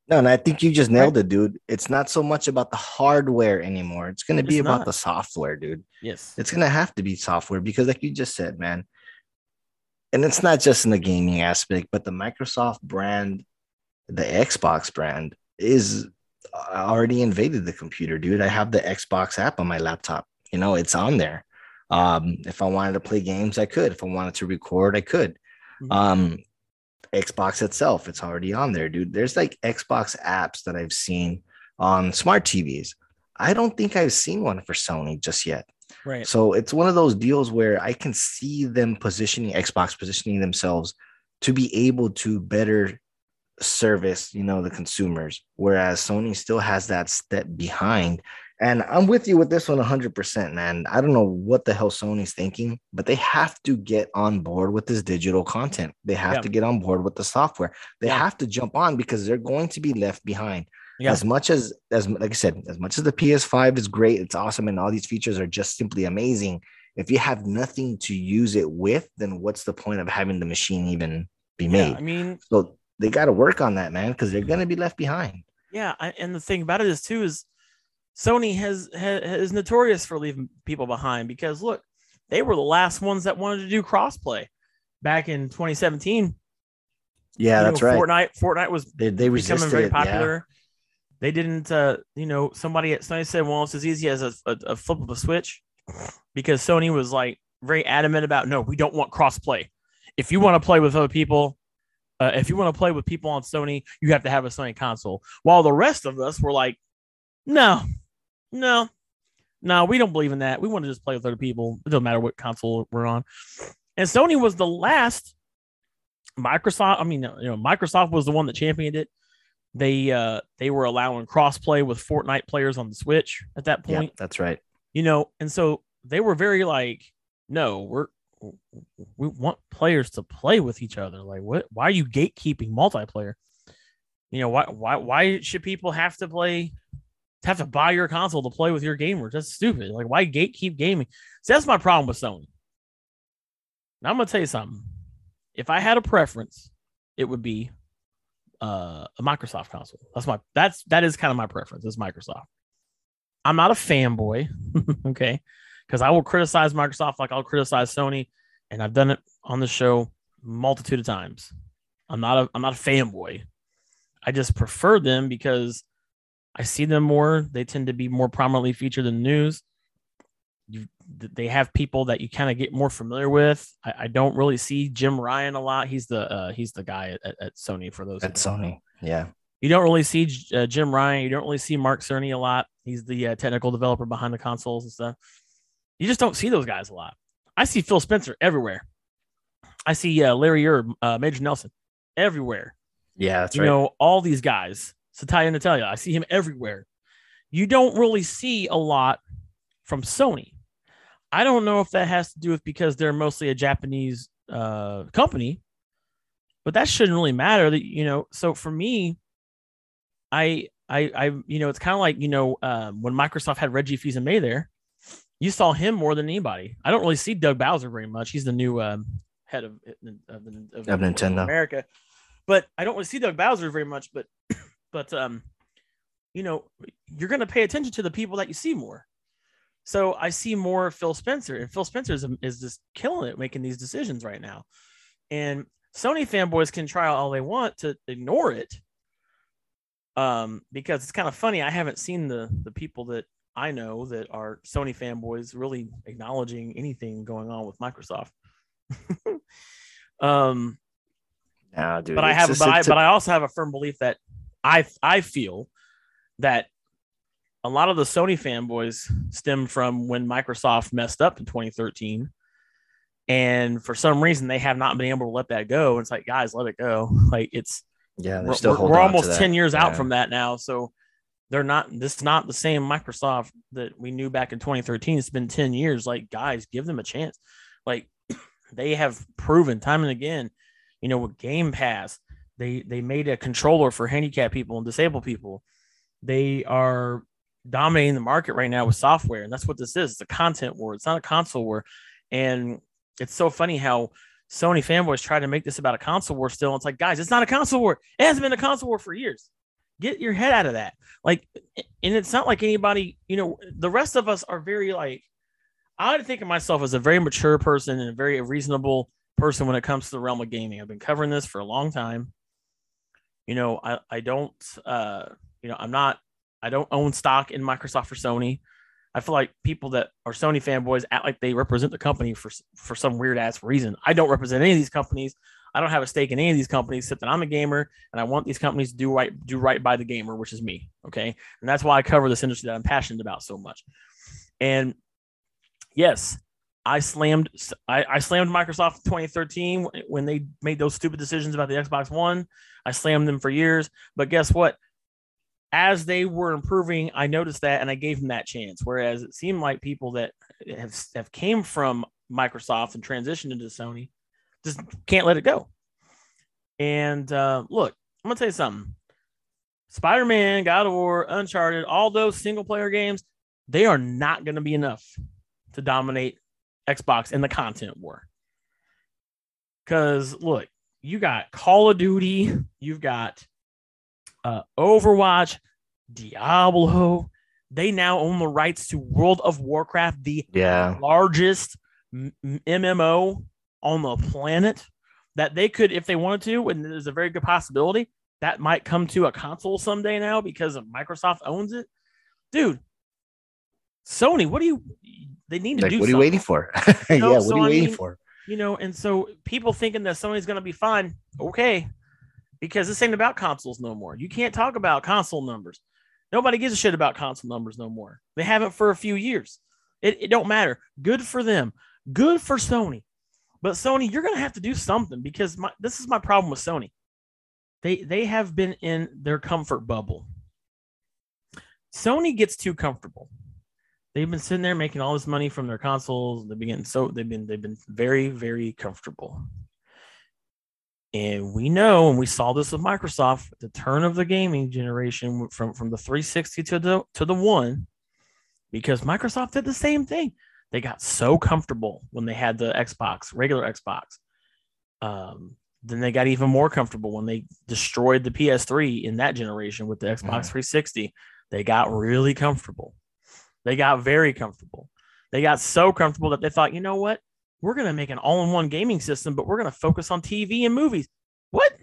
No, and I think you just nailed it, dude. It's not so much about the hardware anymore. It's going to be It's about not. the software, dude. Yes. It's going to have to be software because, like you just said, man, and it's not just in the gaming aspect, but the Microsoft brand, the Xbox brand is uh, already invaded the computer, dude. I have the Xbox app on my laptop. You know, it's on there. Um, if I wanted to play games, I could. If I wanted to record, I could. Mhm. Um, Xbox itself, it's already on there, dude. There's like Xbox apps that I've seen on smart TVs. I don't think I've seen one for Sony just yet. Right. So it's one of those deals where I can see them positioning Xbox positioning themselves to be able to better service, you know, the consumers, whereas Sony still has that step behind. And I'm with you with this one 100%, man. I don't know what the hell Sony's thinking, but they have to get on board with this digital content. They have Yeah. to get on board with the software. They Yeah. have to jump on because they're going to be left behind Yeah. as much as as like I said, as much as the PS5 is great, it's awesome, and all these features are just simply amazing. If you have nothing to use it with, then what's the point of having the machine even be made? I mean, so they got to work on that, man, because they're gonna be left behind. yeah. I, and the thing about it is too is Sony has, has is notorious for leaving people behind because look, they were the last ones that wanted to do crossplay back in 2017. Yeah, You that's know, right. Fortnite Fortnite was They they becoming very it. Yeah. popular. They didn't, uh, you know, somebody at Sony said, well, it's as easy as a, a, a flip of a switch because Sony was like very adamant about, no, we don't want crossplay. If you want to play with other people, uh, if you want to play with people on Sony, you have to have a Sony console. While the rest of us were like, no, no, no, we don't believe in that. We want to just play with other people. It doesn't matter what console we're on. And Sony was the last Microsoft, I mean, you know, Microsoft was the one that championed it. They uh they were allowing crossplay with Fortnite players on the Switch at that point. Yeah, that's right. You know, and so they were very like, no, we're we want players to play with each other. Like, what? Why are you gatekeeping multiplayer? You know, why why why should people have to play have to buy your console to play with your gamers? That's stupid. Like, why gatekeep gaming? So that's my problem with Sony. Now I'm gonna tell you something. If I had a preference, it would be uh, a Microsoft console. That's my that's that is kind of my preference. Is Microsoft. I'm not a fanboy, okay, because I will criticize Microsoft like I'll criticize Sony, and I've done it on the show multitude of times. I'm not a I'm not a fanboy. I just prefer them because I see them more. They tend to be more prominently featured in the news. You, they have people that you kind of get more familiar with. I, I, don't really see Jim Ryan a lot. He's the uh, he's the guy at, at Sony for those at Sony. Yeah, you don't really see uh, Jim Ryan. You don't really see Mark Cerny a lot. He's the uh, technical developer behind the consoles and stuff. You just don't see those guys a lot. I see Phil Spencer everywhere. I see uh, Larry Hryb, uh, Major Nelson everywhere. Yeah, that's right. you right. know all these guys. Satya Nadella, I see him everywhere. You don't really see a lot from Sony. I don't know if that has to do with because they're mostly a Japanese uh, company, but that shouldn't really matter. That you know. So for me, I I I you know it's kind of like you know um, when Microsoft had Reggie Fils-Aimé there, you saw him more than anybody. I don't really see Doug Bowser very much. He's the new um, head of of, of, of Nintendo America, but I don't really see Doug Bowser very much. But but um, you know, you're going to pay attention to the people that you see more. So I see more Phil Spencer, and Phil Spencer is, is just killing it making these decisions right now. And Sony fanboys can try all they want to ignore it, um, because it's kind of funny. I haven't seen the the people that I know that are Sony fanboys really acknowledging anything going on with Microsoft. um, nah, dude, but I have, but I, but I also have a firm belief that I I feel that a lot of the Sony fanboys stem from when Microsoft messed up in 2013. And for some reason, they have not been able to let that go. And it's like, guys, let it go. Like it's yeah, still we're, we're almost 10 years yeah. out from that now. So they're not this is not the same Microsoft that we knew back in 2013. It's been 10 years. Like, guys, give them a chance. Like they have proven time and again, you know, with Game Pass, they they made a controller for handicapped people and disabled people. They are dominating the market right now with software, and that's what this is. It's a content war. It's not a console war, and it's so funny how Sony fanboys try to make this about a console war. Still, it's like, guys, it's not a console war. It hasn't been a console war for years. Get your head out of that. Like, and it's not like anybody. You know, the rest of us are very like. I think of myself as a very mature person and a very reasonable person when it comes to the realm of gaming. I've been covering this for a long time you know, I, I don't, uh, you know, I'm not, I don't own stock in Microsoft or Sony. I feel like people that are Sony fanboys act like they represent the company for for some weird ass reason. I don't represent any of these companies. I don't have a stake in any of these companies, except that I'm a gamer and I want these companies to do right, do right by the gamer, which is me. Okay, and that's why I cover this industry that I'm passionate about so much. And yes, I slammed I, I, slammed Microsoft in 2013 when they made those stupid decisions about the Xbox One. I slammed them for years, but guess what? As they were improving, I noticed that and I gave them that chance. Whereas it seemed like people that have have came from Microsoft and transitioned into Sony just can't let it go. And uh, look, I'm gonna tell you something. Spider-Man, God of War, Uncharted, all those single player games, they are not going to be enough to dominate Xbox in the content war. Because look, you got Call of Duty, you've got uh, Overwatch, Diablo. They now own the rights to World of Warcraft, the yeah. largest MMO on the planet. That they could, if they wanted to, and there's a very good possibility that might come to a console someday now because of Microsoft owns it. Dude, Sony, what do you? They need to like, do. What are you waiting for? yeah, what so, are you I waiting mean, for? You know, and so people thinking that Sony's going to be fine, okay, because this ain't about consoles no more. You can't talk about console numbers. Nobody gives a shit about console numbers no more. They haven't for a few years. It, it don't matter. Good for them. Good for Sony. But Sony, you're gonna have to do something because my this is my problem with Sony. They they have been in their comfort bubble. Sony gets too comfortable. They've been sitting there making all this money from their consoles. They've been so they've been they've been very very comfortable. And we know, and we saw this with Microsoft, the turn of the gaming generation from, from the 360 to the to the one, because Microsoft did the same thing. They got so comfortable when they had the Xbox, regular Xbox. Um, then they got even more comfortable when they destroyed the PS3 in that generation with the Xbox mm-hmm. 360. They got really comfortable. They got very comfortable. They got so comfortable that they thought, you know what? We're going to make an all in one gaming system, but we're going to focus on TV and movies. What?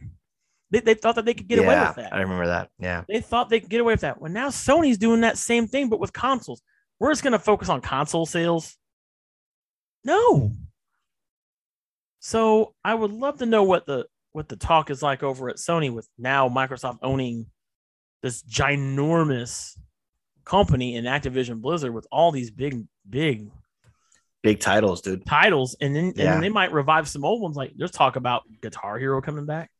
They, they thought that they could get yeah, away with that. I remember that. Yeah. They thought they could get away with that. Well, now Sony's doing that same thing, but with consoles. We're just going to focus on console sales. No. So I would love to know what the what the talk is like over at Sony with now Microsoft owning this ginormous company in Activision Blizzard with all these big, big, big titles, dude. Titles, and then yeah. and then they might revive some old ones. Like there's talk about Guitar Hero coming back.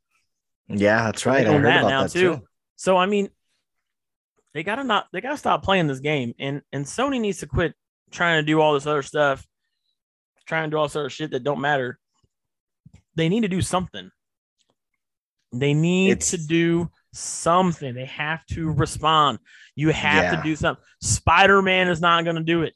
Yeah, that's right. I heard that now that too. too. So I mean, they gotta not they gotta stop playing this game, and and Sony needs to quit trying to do all this other stuff, trying to do all this other shit that don't matter. They need to do something. They need it's, to do something. They have to respond. You have yeah. to do something. Spider Man is not going to do it.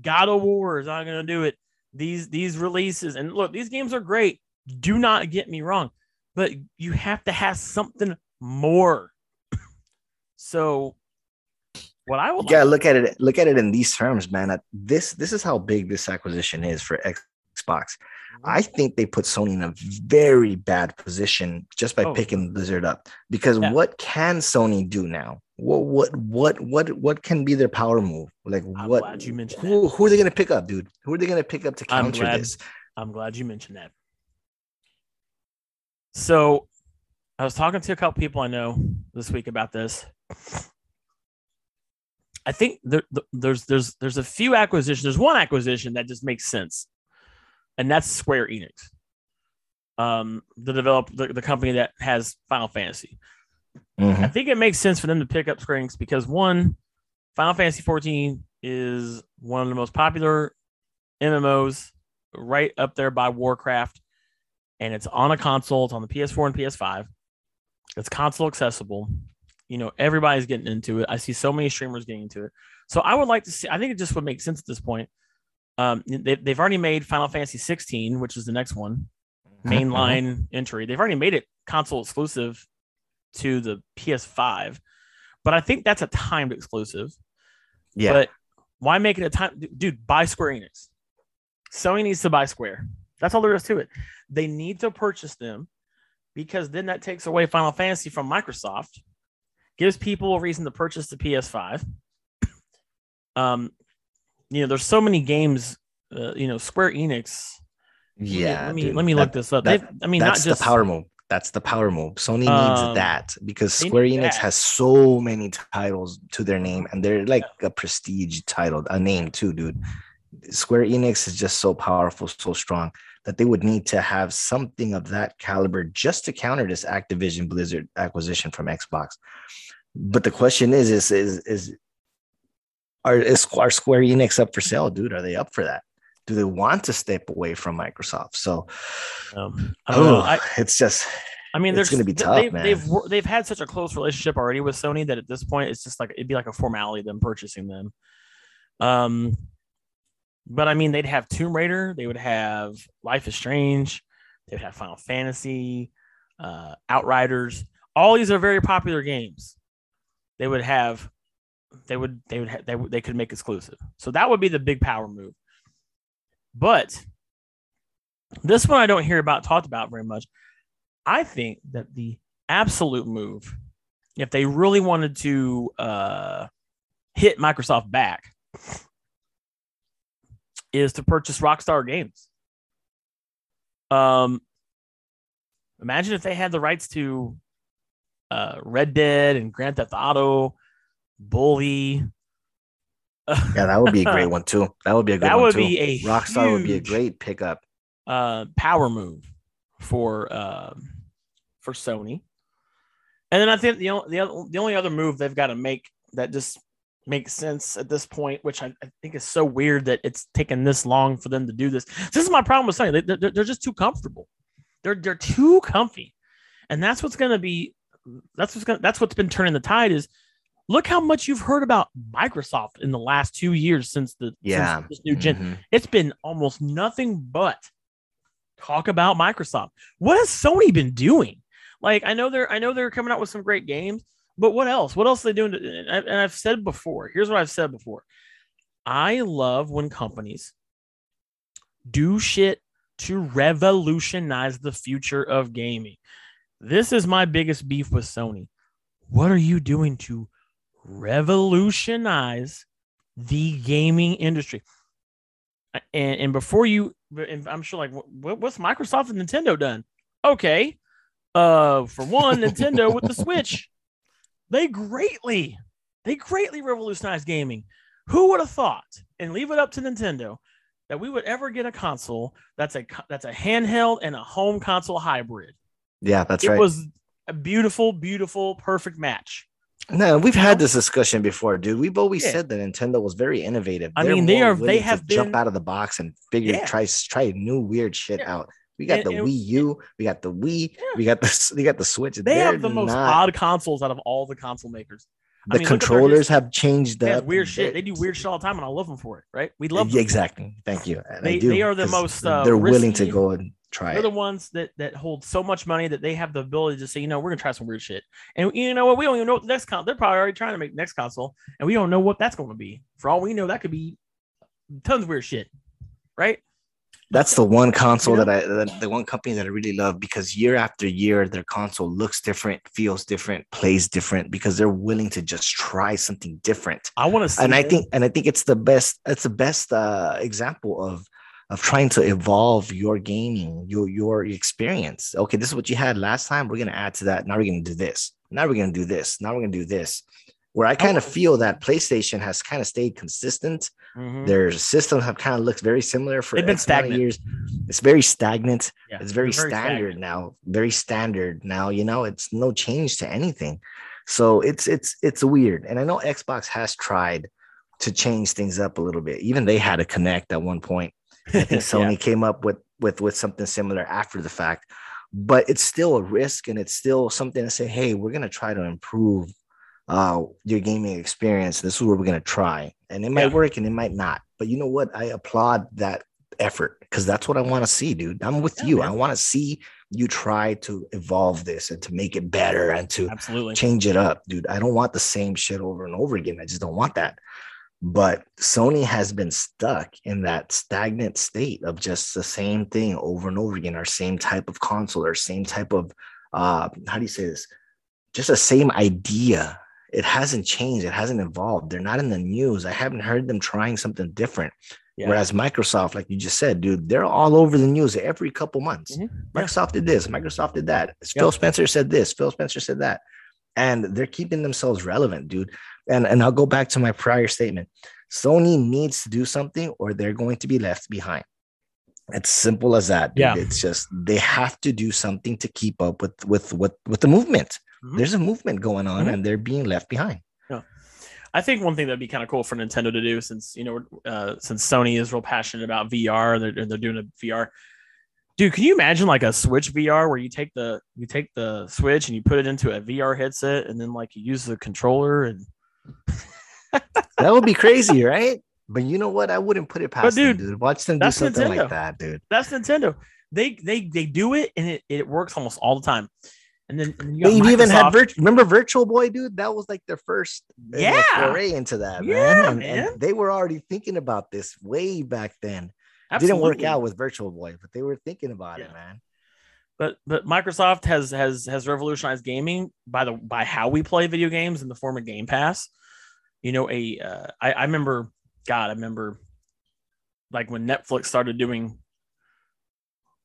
God of War is not going to do it. These these releases and look, these games are great. Do not get me wrong, but you have to have something more. so, what I would yeah, like- look at it. Look at it in these terms, man. This this is how big this acquisition is for Xbox. I think they put Sony in a very bad position just by oh. picking Blizzard up. Because yeah. what can Sony do now? What what what what what can be their power move? Like I'm what? you mentioned who, who, are they going to pick up, dude? Who are they going to pick up to counter I'm glad, this? I'm glad you mentioned that. So, I was talking to a couple people I know this week about this. I think there, there's there's there's a few acquisitions. There's one acquisition that just makes sense and that's Square Enix, um, the develop the, the company that has Final Fantasy. Mm-hmm. I think it makes sense for them to pick up Square Enix because one, Final Fantasy 14 is one of the most popular MMOs, right up there by Warcraft, and it's on a console. It's on the PS4 and PS5. It's console accessible. You know, everybody's getting into it. I see so many streamers getting into it. So I would like to see. I think it just would make sense at this point um, they, they've already made Final Fantasy 16, which is the next one, mm-hmm. mainline mm-hmm. entry. They've already made it console exclusive to the PS5, but I think that's a timed exclusive. Yeah. But why make it a time, dude? Buy Square Enix. Sony needs to buy Square. That's all there is to it. They need to purchase them because then that takes away Final Fantasy from Microsoft, gives people a reason to purchase the PS5. Um, you know, there's so many games. Uh, you know, Square Enix. Yeah, let me dude, let me, look this up. That, I mean, that's not just the power move. That's the power move. Sony needs um, that because Square Enix that. has so many titles to their name, and they're like yeah. a prestige title, a name too, dude. Square Enix is just so powerful, so strong that they would need to have something of that caliber just to counter this Activision Blizzard acquisition from Xbox. But the question is, is, is, is are is are Square Enix up for sale, dude? Are they up for that? Do they want to step away from Microsoft? So, um, I don't oh, know. I, it's just. I mean, there's going to be tough, they've, man. They've they've had such a close relationship already with Sony that at this point, it's just like it'd be like a formality them purchasing them. Um, but I mean, they'd have Tomb Raider, they would have Life is Strange, they would have Final Fantasy, uh, Outriders. All these are very popular games. They would have they would they would ha- they, they could make exclusive. So that would be the big power move. But this one I don't hear about talked about very much. I think that the absolute move, if they really wanted to uh, hit Microsoft back, is to purchase Rockstar Games. Um, imagine if they had the rights to uh, Red Dead and Grand Theft Auto Bully. yeah, that would be a great one too. That would be a good that one would too. be a Rockstar huge, would be a great pickup. uh, power move for uh, for Sony. And then I think the only, the, other, the only other move they've got to make that just makes sense at this point, which I, I, think is so weird that it's taken this long for them to do this. This is my problem with Sony. They, they're, they're just too comfortable. They're they're too comfy, and that's what's going to be. That's what's going. That's what's been turning the tide. Is look how much you've heard about Microsoft in the last two years since the yeah since this new general Mhm. It's been almost nothing but talk about Microsoft. What has Sony been doing? Like I know they're I know they're coming out with some great games, but what else? What else are they doing? To, and, I, and I've said before. Here's what I've said before. I love when companies do shit to revolutionize the future of gaming. This is my biggest beef with Sony. What are you doing to revolutionize the gaming industry? And, and before you, I'm sure, like, what, what's Microsoft and Nintendo done? Okay, uh, for one, Nintendo with the Switch, they greatly, they greatly revolutionized gaming. Who would have thought? And leave it up to Nintendo that we would ever get a console that's a that's a handheld and a home console hybrid. yeah that's it right was a beautiful, beautiful, perfect match. no we've had this discussion before dude we've always Yeah. said that nintendo was very innovative I They're mean, they are- they have jump out of the box and figure Yeah. try try new weird shit Yeah. out we got And- the and- Wii U, we got the Wii, Yeah. we got the we got the Switch. They They're have the most not- odd consoles out of all the console makers. I The mean, at their controllers have changed up. have weird shit. They do weird shit all the time, and I love them for it. Right? We love them. exactly. Thank you. And They- do, they are the most, uh, they're willing to go and try They're it. the ones that that hold so much money that they have the ability to say, you know, we're gonna try some weird shit. And you know what? We don't even know what the next console. They're probably already trying to make next console, and we don't know what that's going to be. For all we know, that could be tons of weird shit. Right? That's the one console You that I, the, the one company that I really love because year after year, their console looks different, feels different, plays different because they're willing to just try something different. I want to see. and I think and I think it's the best it's the best uh, example of of trying to evolve your gaming your your experience. Okay, this is what you had last time. We're gonna add to that. Now we're gonna do this. Now we're gonna do this. Now we're gonna do this. Where I kind of wanna feel that PlayStation has kind of stayed consistent. Mhm. Their systems have kind of looked very similar for been X stagnant. years. It's very stagnant. Yeah, it's very, they're standard stagnant. now. Very standard now. You know, it's no change to anything. So it's it's it's weird. And I know Xbox has tried to change things up a little bit. Even they had a Kinect at one point. I think Sony Yeah. came up with with with something similar after the fact. But it's still a risk and it's still something to say, hey, we're gonna try to improve uh your gaming experience. This is what we're gonna try. And it might Yeah. work and it might not. But you know what? I applaud that effort because that's what I want to see, dude. I'm with Yeah, you. man. I want to see you try to evolve this and to make it better and to Absolutely. change it up, dude. I don't want the same shit over and over again. I just don't want that. But Sony has been stuck in that stagnant state of just the same thing over and over again, our same type of console, our same type of uh how do you say this? Just the same idea. It hasn't changed, it hasn't evolved. They're not in the news. I haven't heard them trying something different. Yeah. Whereas Microsoft, like you just said, dude, they're all over the news every couple months. Mhm. Yeah. Microsoft did this, Microsoft did that. Phil Spencer said this, Phil Spencer said that. And they're keeping themselves relevant, dude. And and I'll go back to my prior statement. Sony needs to do something or they're going to be left behind. It's simple as that. Dude. Yeah. It's just they have to do something to keep up with with with, with the movement. Mhm. There's a movement going on Mhm. and they're being left behind. Yeah, I think one thing that'd be kind of cool for Nintendo to do, since you know, uh, since Sony is real passionate about VR, they're they're doing a VR. Dude, can you imagine like a Switch VR where you take the you take the Switch and you put it into a VR headset and then like you use the controller and That would be crazy, right? But you know what? I wouldn't put it past them, dude, dude. Watch them do something Nintendo. like that, dude. that's Nintendo. They they they do it and it, it works almost all the time. And then, and you They've even had virtual. Remember Virtual Boy, dude? That was like their first Yeah. foray into that, Yeah, man. And, man. and they were already thinking about this way back then. It didn't work out with Virtual Boy, but they were thinking about it, man. but but Microsoft has has has revolutionized gaming by the by how we play video games in the form of Game Pass. You know, a uh, I, I remember, God, I remember, like when Netflix started doing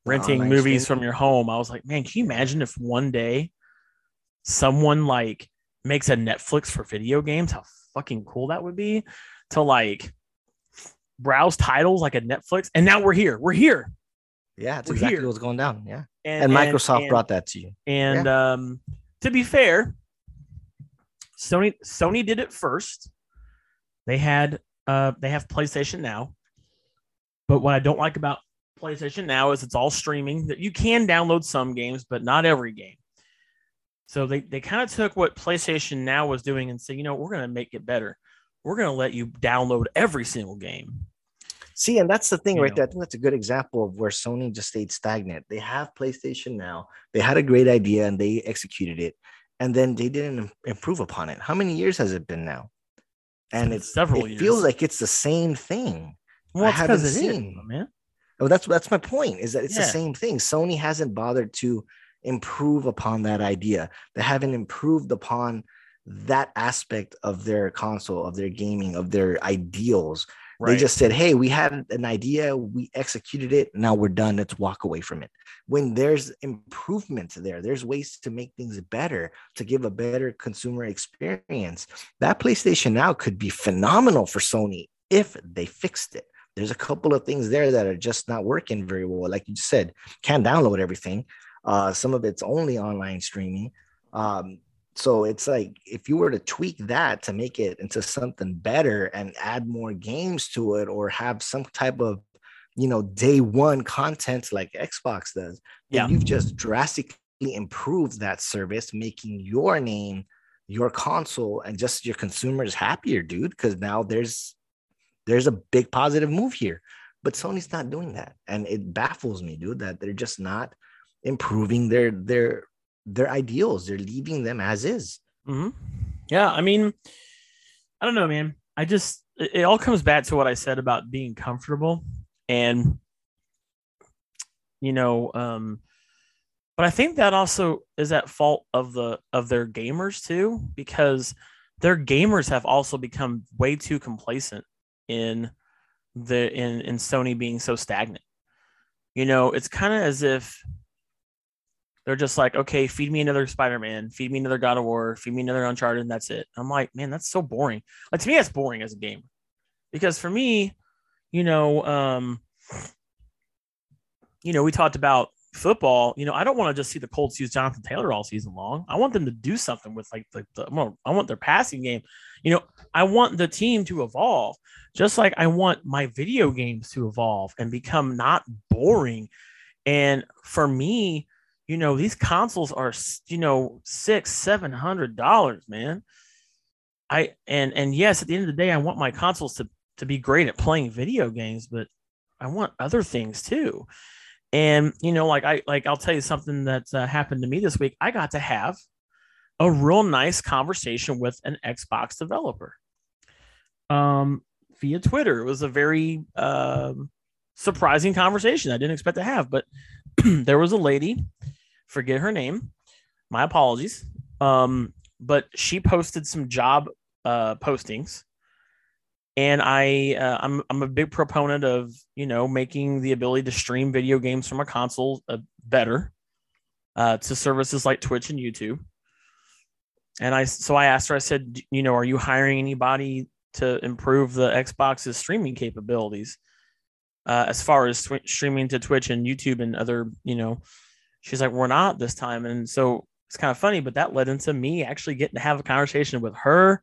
renting online movies streaming? from your home. I was like, man, can you imagine if one day someone like makes a Netflix for video games? How fucking cool that would be to like browse titles like a Netflix. And now we're here. We're here. Yeah, that's We're exactly here. what's going down. Yeah. And, Microsoft and- brought that to you. And um, to be fair, Sony Sony did it first. They had uh they have PlayStation Now. But what I don't like about PlayStation Now is it's all streaming. That you can download some games, but not every game. So they they kind of took what PlayStation Now was doing and said, you know, we're going to make it better. We're going to let you download every single game. See, and that's the thing You right know. there. I think that's a good example of where Sony just stayed stagnant. They have PlayStation now. They had a great idea and they executed it, and then they didn't improve upon it. How many years has it been now? And been it's several It feels like it's the same thing. Well, I haven't it is, seen- man. Oh, that's that's my point. Is that it's the same thing. Sony hasn't bothered to improve upon that idea. They haven't improved upon that aspect of their console, of their gaming, of their ideals. They just said, "Hey, we had an idea, we executed it. Now we're done. Let's walk away from it." When there's improvement there, there's ways to make things better, to give a better consumer experience. That PlayStation Now could be phenomenal for Sony if they fixed it. There's a couple of things there that are just not working very well. Like you said, can't download everything. Uh, some of it's only online streaming. Um, so it's like if you were to tweak that to make it into something better and add more games to it or have some type of you know day one content like xbox does Yeah. you've just drastically improved that service making your name your console and just your consumers happier dude because now there's there's a big positive move here. But sony's not doing that. And it baffles me dude that they're just not improving their their their ideals. They're leaving them as is. Hmm Yeah, I mean, I don't know, man. I just it all comes back to what I said about being comfortable, and you know, um, but I think that also is at fault of the of their gamers too, because their gamers have also become way too complacent in the in in Sony being so stagnant. You know, it's kind of as if they're just like, okay, feed me another Spider-Man, feed me another God of War, feed me another Uncharted, and that's it. I'm like, man, that's so boring. Like to me, that's boring as a gamer. Because for me, you know, um, you know, we talked about football. You know, I don't want to just see the Colts use Jonathan Taylor all season long. I want them to do something with like the, the I want- their passing game. You know, I want the team to evolve, just like I want my video games to evolve and become not boring. And for me, you know, these consoles are, you know, six, seven hundred dollars, man. I and and yes, at the end of the day, I want my consoles to to be great at playing video games, but I want other things too. And you know, like I like I'll tell you something that uh, happened to me this week. I got to have a real nice conversation with an Xbox developer, um, via Twitter. It was a very um, surprising conversation I didn't expect to have, but there was a lady, forget her name, my apologies. Um, but she posted some job uh, postings, and I uh, I'm I'm a big proponent of you know making the ability to stream video games from a console uh, better uh, to services like Twitch and YouTube. And I so I asked her, I said, you know, are you hiring anybody to improve the Xbox's streaming capabilities? uh, as far as tw- streaming to Twitch and YouTube and other, you know, she's like, we're not this time. And so it's kind of funny, but that led into me actually getting to have a conversation with her,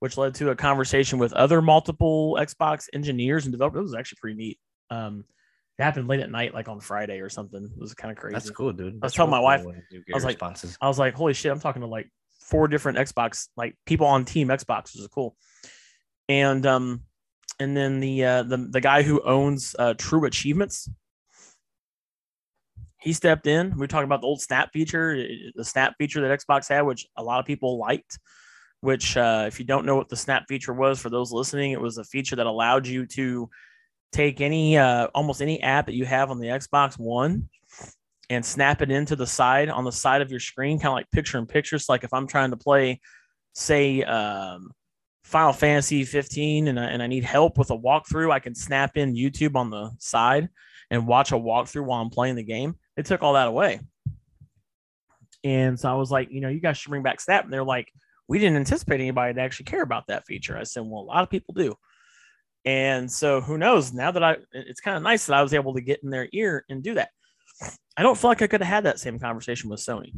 which led to a conversation with other multiple Xbox engineers and developers. It was actually pretty neat. Um, it happened late at night, like on Friday or something. It was kind of crazy. That's cool, dude. I was telling real my wife- cool when you get I was like- responses. I was like, holy shit, I'm talking to like four different Xbox, like people on Team Xbox, which is cool. And um, and then the uh the, the guy who owns uh True Achievements, he stepped in. We were talking about the old snap feature, the snap feature that Xbox had, which a lot of people liked. Which, uh, if you don't know what the snap feature was, for those listening, it was a feature that allowed you to take any uh, almost any app that you have on the Xbox One and snap it into the side on the side of your screen, kind of like picture in picture pictures. Like if I'm trying to play, say, um, Final Fantasy 15 and I, and I need help with a walkthrough, I can snap in YouTube on the side and watch a walkthrough while I'm playing the game. They took all that away. And so I was like, you know, you guys should bring back Snap. And they're like, we didn't anticipate anybody to actually care about that feature. I said, well, a lot of people do. And so who knows? Now that I, it's kind of nice that I was able to get in their ear and do that. I don't feel like I could have had that same conversation with Sony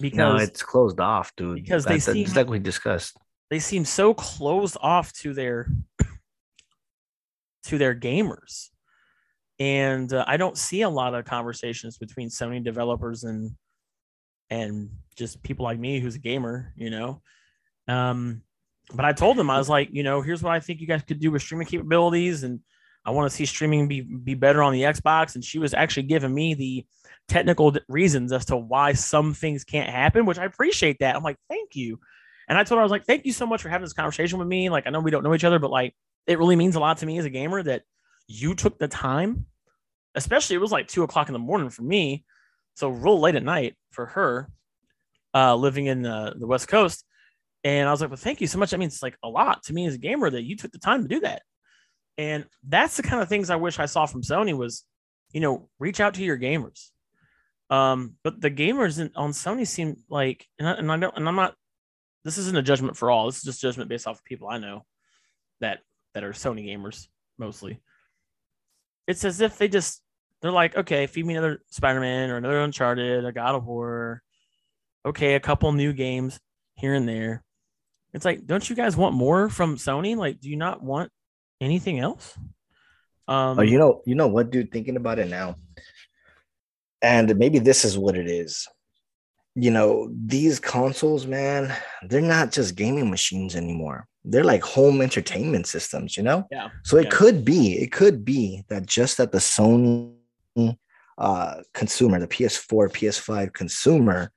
because no, it's closed off, dude. Because they seem like we discussed. They seem so closed off to their to their gamers, and uh, I don't see a lot of conversations between Sony developers and and just people like me who's a gamer, you know. Um, but I told them I was like, you know, here's what I think you guys could do with streaming capabilities, and I want to see streaming be be better on the Xbox. And she was actually giving me the technical reasons as to why some things can't happen, which I appreciate that. I'm like, thank you. And I told her I was like, thank you so much for having this conversation with me. Like, I know we don't know each other, but like, it really means a lot to me as a gamer that you took the time. Especially, it was like two o'clock in the morning for me, so real late at night for her, uh, living in the, the West Coast and I was like, well, thank you so much. That means like a lot to me as a gamer that you took the time to do that. And that's the kind of things I wish I saw from Sony was, you know, reach out to your gamers. Um, but the gamers in, on Sony seem like, and I, and I don't, and I'm not, this isn't a judgment for all. This is just judgment based off of people I know that, that are Sony gamers mostly. It's as if they just, they're like, okay, feed me another Spider-Man or another Uncharted, a God of War. Okay, a couple new games here and there. It's like, don't you guys want more from Sony? Like, do you not want anything else? Um, oh, you know, you know what, dude? Thinking about it now, and maybe this is what it is. You know, these consoles, man, they're not just gaming machines anymore. They're like home entertainment systems, you know? Yeah. So it yeah. could be, it could be that just that the Sony uh consumer, the PS4, PS5 consumer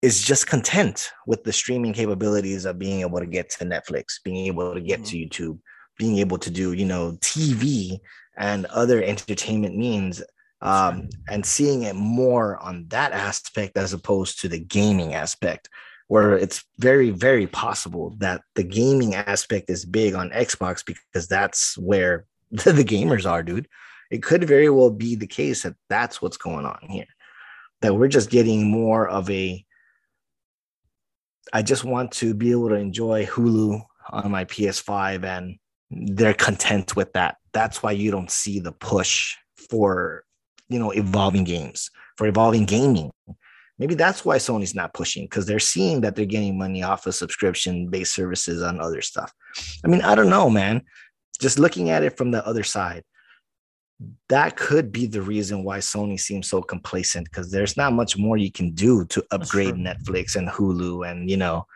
is just content with the streaming capabilities of being able to get to Netflix, being able to get mm-hmm. to YouTube, being able to do, you know, TV and other entertainment means, um, and seeing it more on that aspect as opposed to the gaming aspect, where it's very, very possible that the gaming aspect is big on Xbox because that's where the, the gamers are, dude. It could very well be the case that that's what's going on here, that we're just getting more of a I just want to be able to enjoy Hulu on my PS5 and they're content with that. That's why you don't see the push for, you know, evolving games, for evolving gaming. Maybe that's why Sony's not pushing because they're seeing that they're getting money off of subscription based services on other stuff. I mean, I don't know, man. Just looking at it from the other side, that could be the reason why Sony seems so complacent because there's not much more you can do to upgrade Netflix and Hulu and you know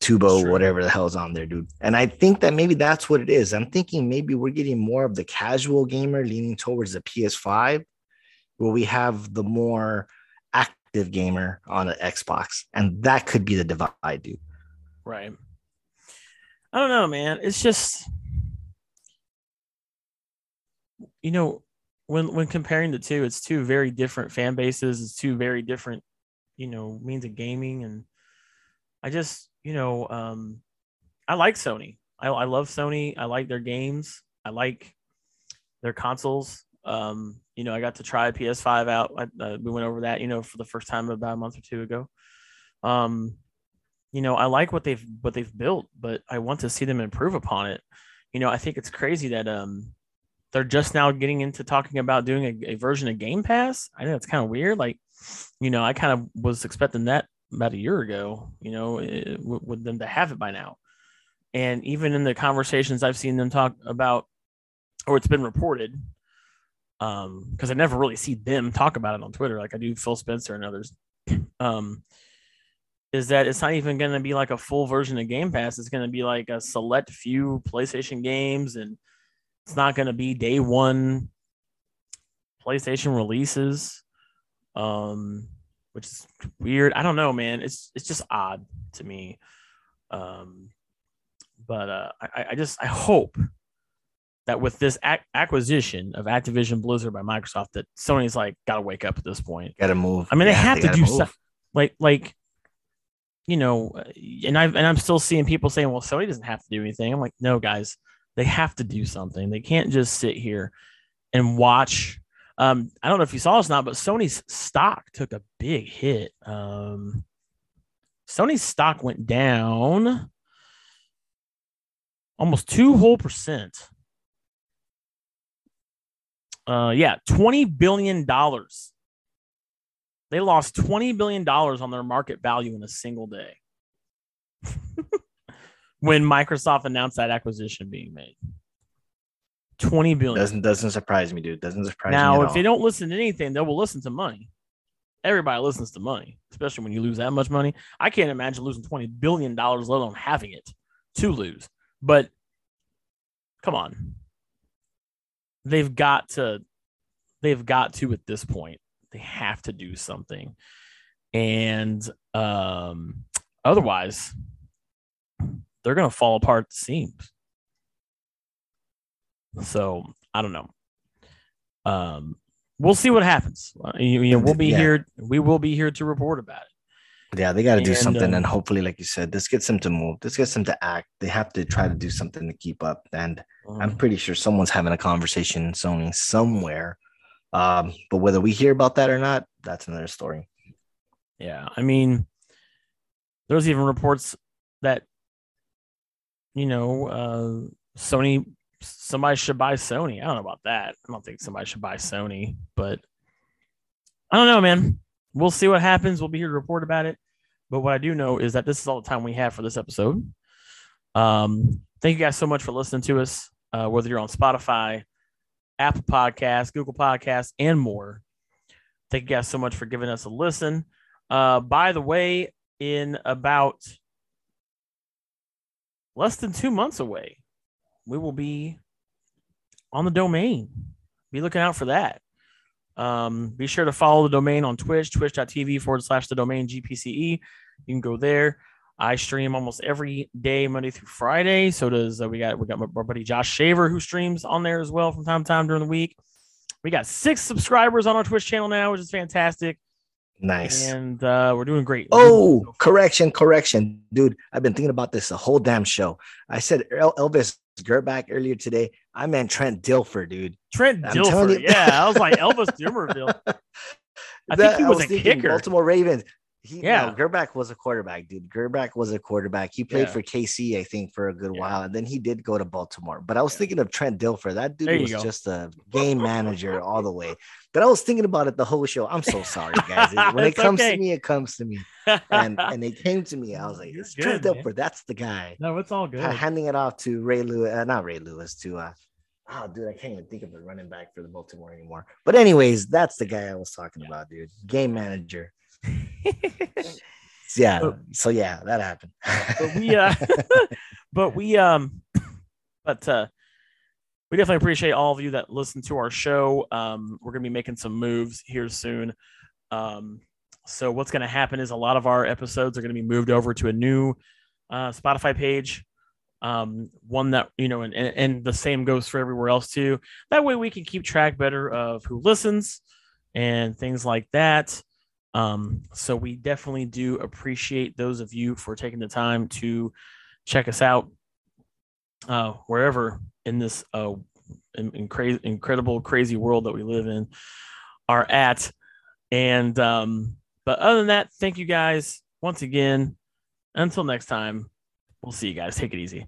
Tubi, whatever the hell's on there, dude. And I think that maybe that's what it is. I'm thinking maybe we're getting more of the casual gamer leaning towards the PS5, where we have the more active gamer on an Xbox, and that could be the divide, dude. Right. I don't know, man. It's just you know, when when comparing the two, it's two very different fan bases. It's two very different, you know, means of gaming. And I just, you know, um, I like Sony. I, I love Sony. I like their games. I like their consoles. Um, you know, I got to try PS5 out. I, uh, we went over that, you know, for the first time about a month or two ago. Um, you know, I like what they've what they've built, but I want to see them improve upon it. You know, I think it's crazy that um they're just now getting into talking about doing a, a version of Game Pass. I think that's kind of weird. Like, you know, I kind of was expecting that about a year ago, you know, it, with them to have it by now. And even in the conversations I've seen them talk about, or it's been reported, um, because I never really see them talk about it on Twitter, like I do Phil Spencer and others. Um, is that it's not even going to be like a full version of Game Pass. It's going to be like a select few PlayStation games and it's not going to be day one PlayStation releases, um, which is weird. I don't know, man. It's it's just odd to me. Um, but uh, I, I just I hope that with this ac- acquisition of Activision Blizzard by Microsoft, that Sony's like got to wake up at this point. Got to move. I mean, they have they to do stuff like like you know, and I and I'm still seeing people saying, "Well, Sony doesn't have to do anything." I'm like, no, guys, they have to do something. They can't just sit here and watch. Um, I don't know if you saw this or not, but Sony's stock took a big hit. Um, Sony's stock went down almost two whole percent. Uh, yeah, twenty billion dollars. They lost twenty billion dollars on their market value in a single day. when Microsoft announced that acquisition being made, twenty billion doesn't doesn't surprise me, dude. Doesn't surprise now, me. Now, if all. they don't listen to anything, they will listen to money. Everybody listens to money, especially when you lose that much money. I can't imagine losing twenty billion dollars, let alone having it to lose. But come on, they've got to they've got to at this point. They have to do something. And um, otherwise, they're going to fall apart at the seams. So I don't know. Um, we'll see what happens. Uh, you, you know, we'll be yeah. here. We will be here to report about it. Yeah, they got to do something, um, and hopefully, like you said, this gets them to move. This gets them to act. They have to try to do something to keep up. And um, I'm pretty sure someone's having a conversation Sony somewhere um, but whether we hear about that or not, that's another story. Yeah, I mean, there's even reports that you know uh, Sony, somebody should buy Sony. I don't know about that. I don't think somebody should buy Sony, but I don't know, man. We'll see what happens. We'll be here to report about it. But what I do know is that this is all the time we have for this episode. Um, thank you guys so much for listening to us. Uh, whether you're on Spotify, Apple Podcasts, Google Podcasts, and more. Thank you guys so much for giving us a listen. Uh, by the way, in about less than two months away, we will be on the domain. Be looking out for that. Um, be sure to follow the domain on Twitch, twitch.tv forward slash the domain GPCE. You can go there. I stream almost every day, Monday through Friday. So does uh, we got we got my, buddy Josh Shaver who streams on there as well from time to time during the week. We got six subscribers on our Twitch channel now, which is fantastic. Nice. And uh, we're doing great. Oh, correction, correction. Dude, I've been thinking about this the whole damn show. I said Elvis Grbac earlier today. I meant Trent Dilfer, dude. Trent Dilfer. Yeah, I was like Elvis Dumervil. I think he was, was a kicker. Baltimore Ravens. He, yeah, no, Grbac was a quarterback, dude. Grbac was a quarterback. He played yeah. for KC, I think, for a good yeah. while, and then he did go to Baltimore. But I was yeah. thinking of Trent Dilfer. That dude was go. just a game manager all the way. But I was thinking about it the whole show. I'm so sorry, guys. when it comes okay. to me, it comes to me. And and it came to me. I was like, it's Trent man. Dilfer. That's the guy. No, it's all good. handing it off to Ray Lewis, uh, not Ray Lewis, to uh, oh, dude, I can't even think of the running back for the Baltimore anymore. But anyways, that's the guy I was talking about, dude. Game manager. yeah. so yeah, that happened. but we uh but we um but uh we definitely appreciate all of you that listen to our show. Um, we're gonna be making some moves here soon. Um, so what's gonna happen is a lot of our episodes are gonna be moved over to a new uh, Spotify page. Um, one that you know, and, and the same goes for everywhere else too. That way we can keep track better of who listens and things like that. Um, so we definitely do appreciate those of you for taking the time to check us out uh, wherever in this uh, in, in crazy, incredible, crazy world that we live in are at. And um, but other than that, thank you guys once again. Until next time, we'll see you guys. Take it easy.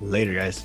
Later, guys.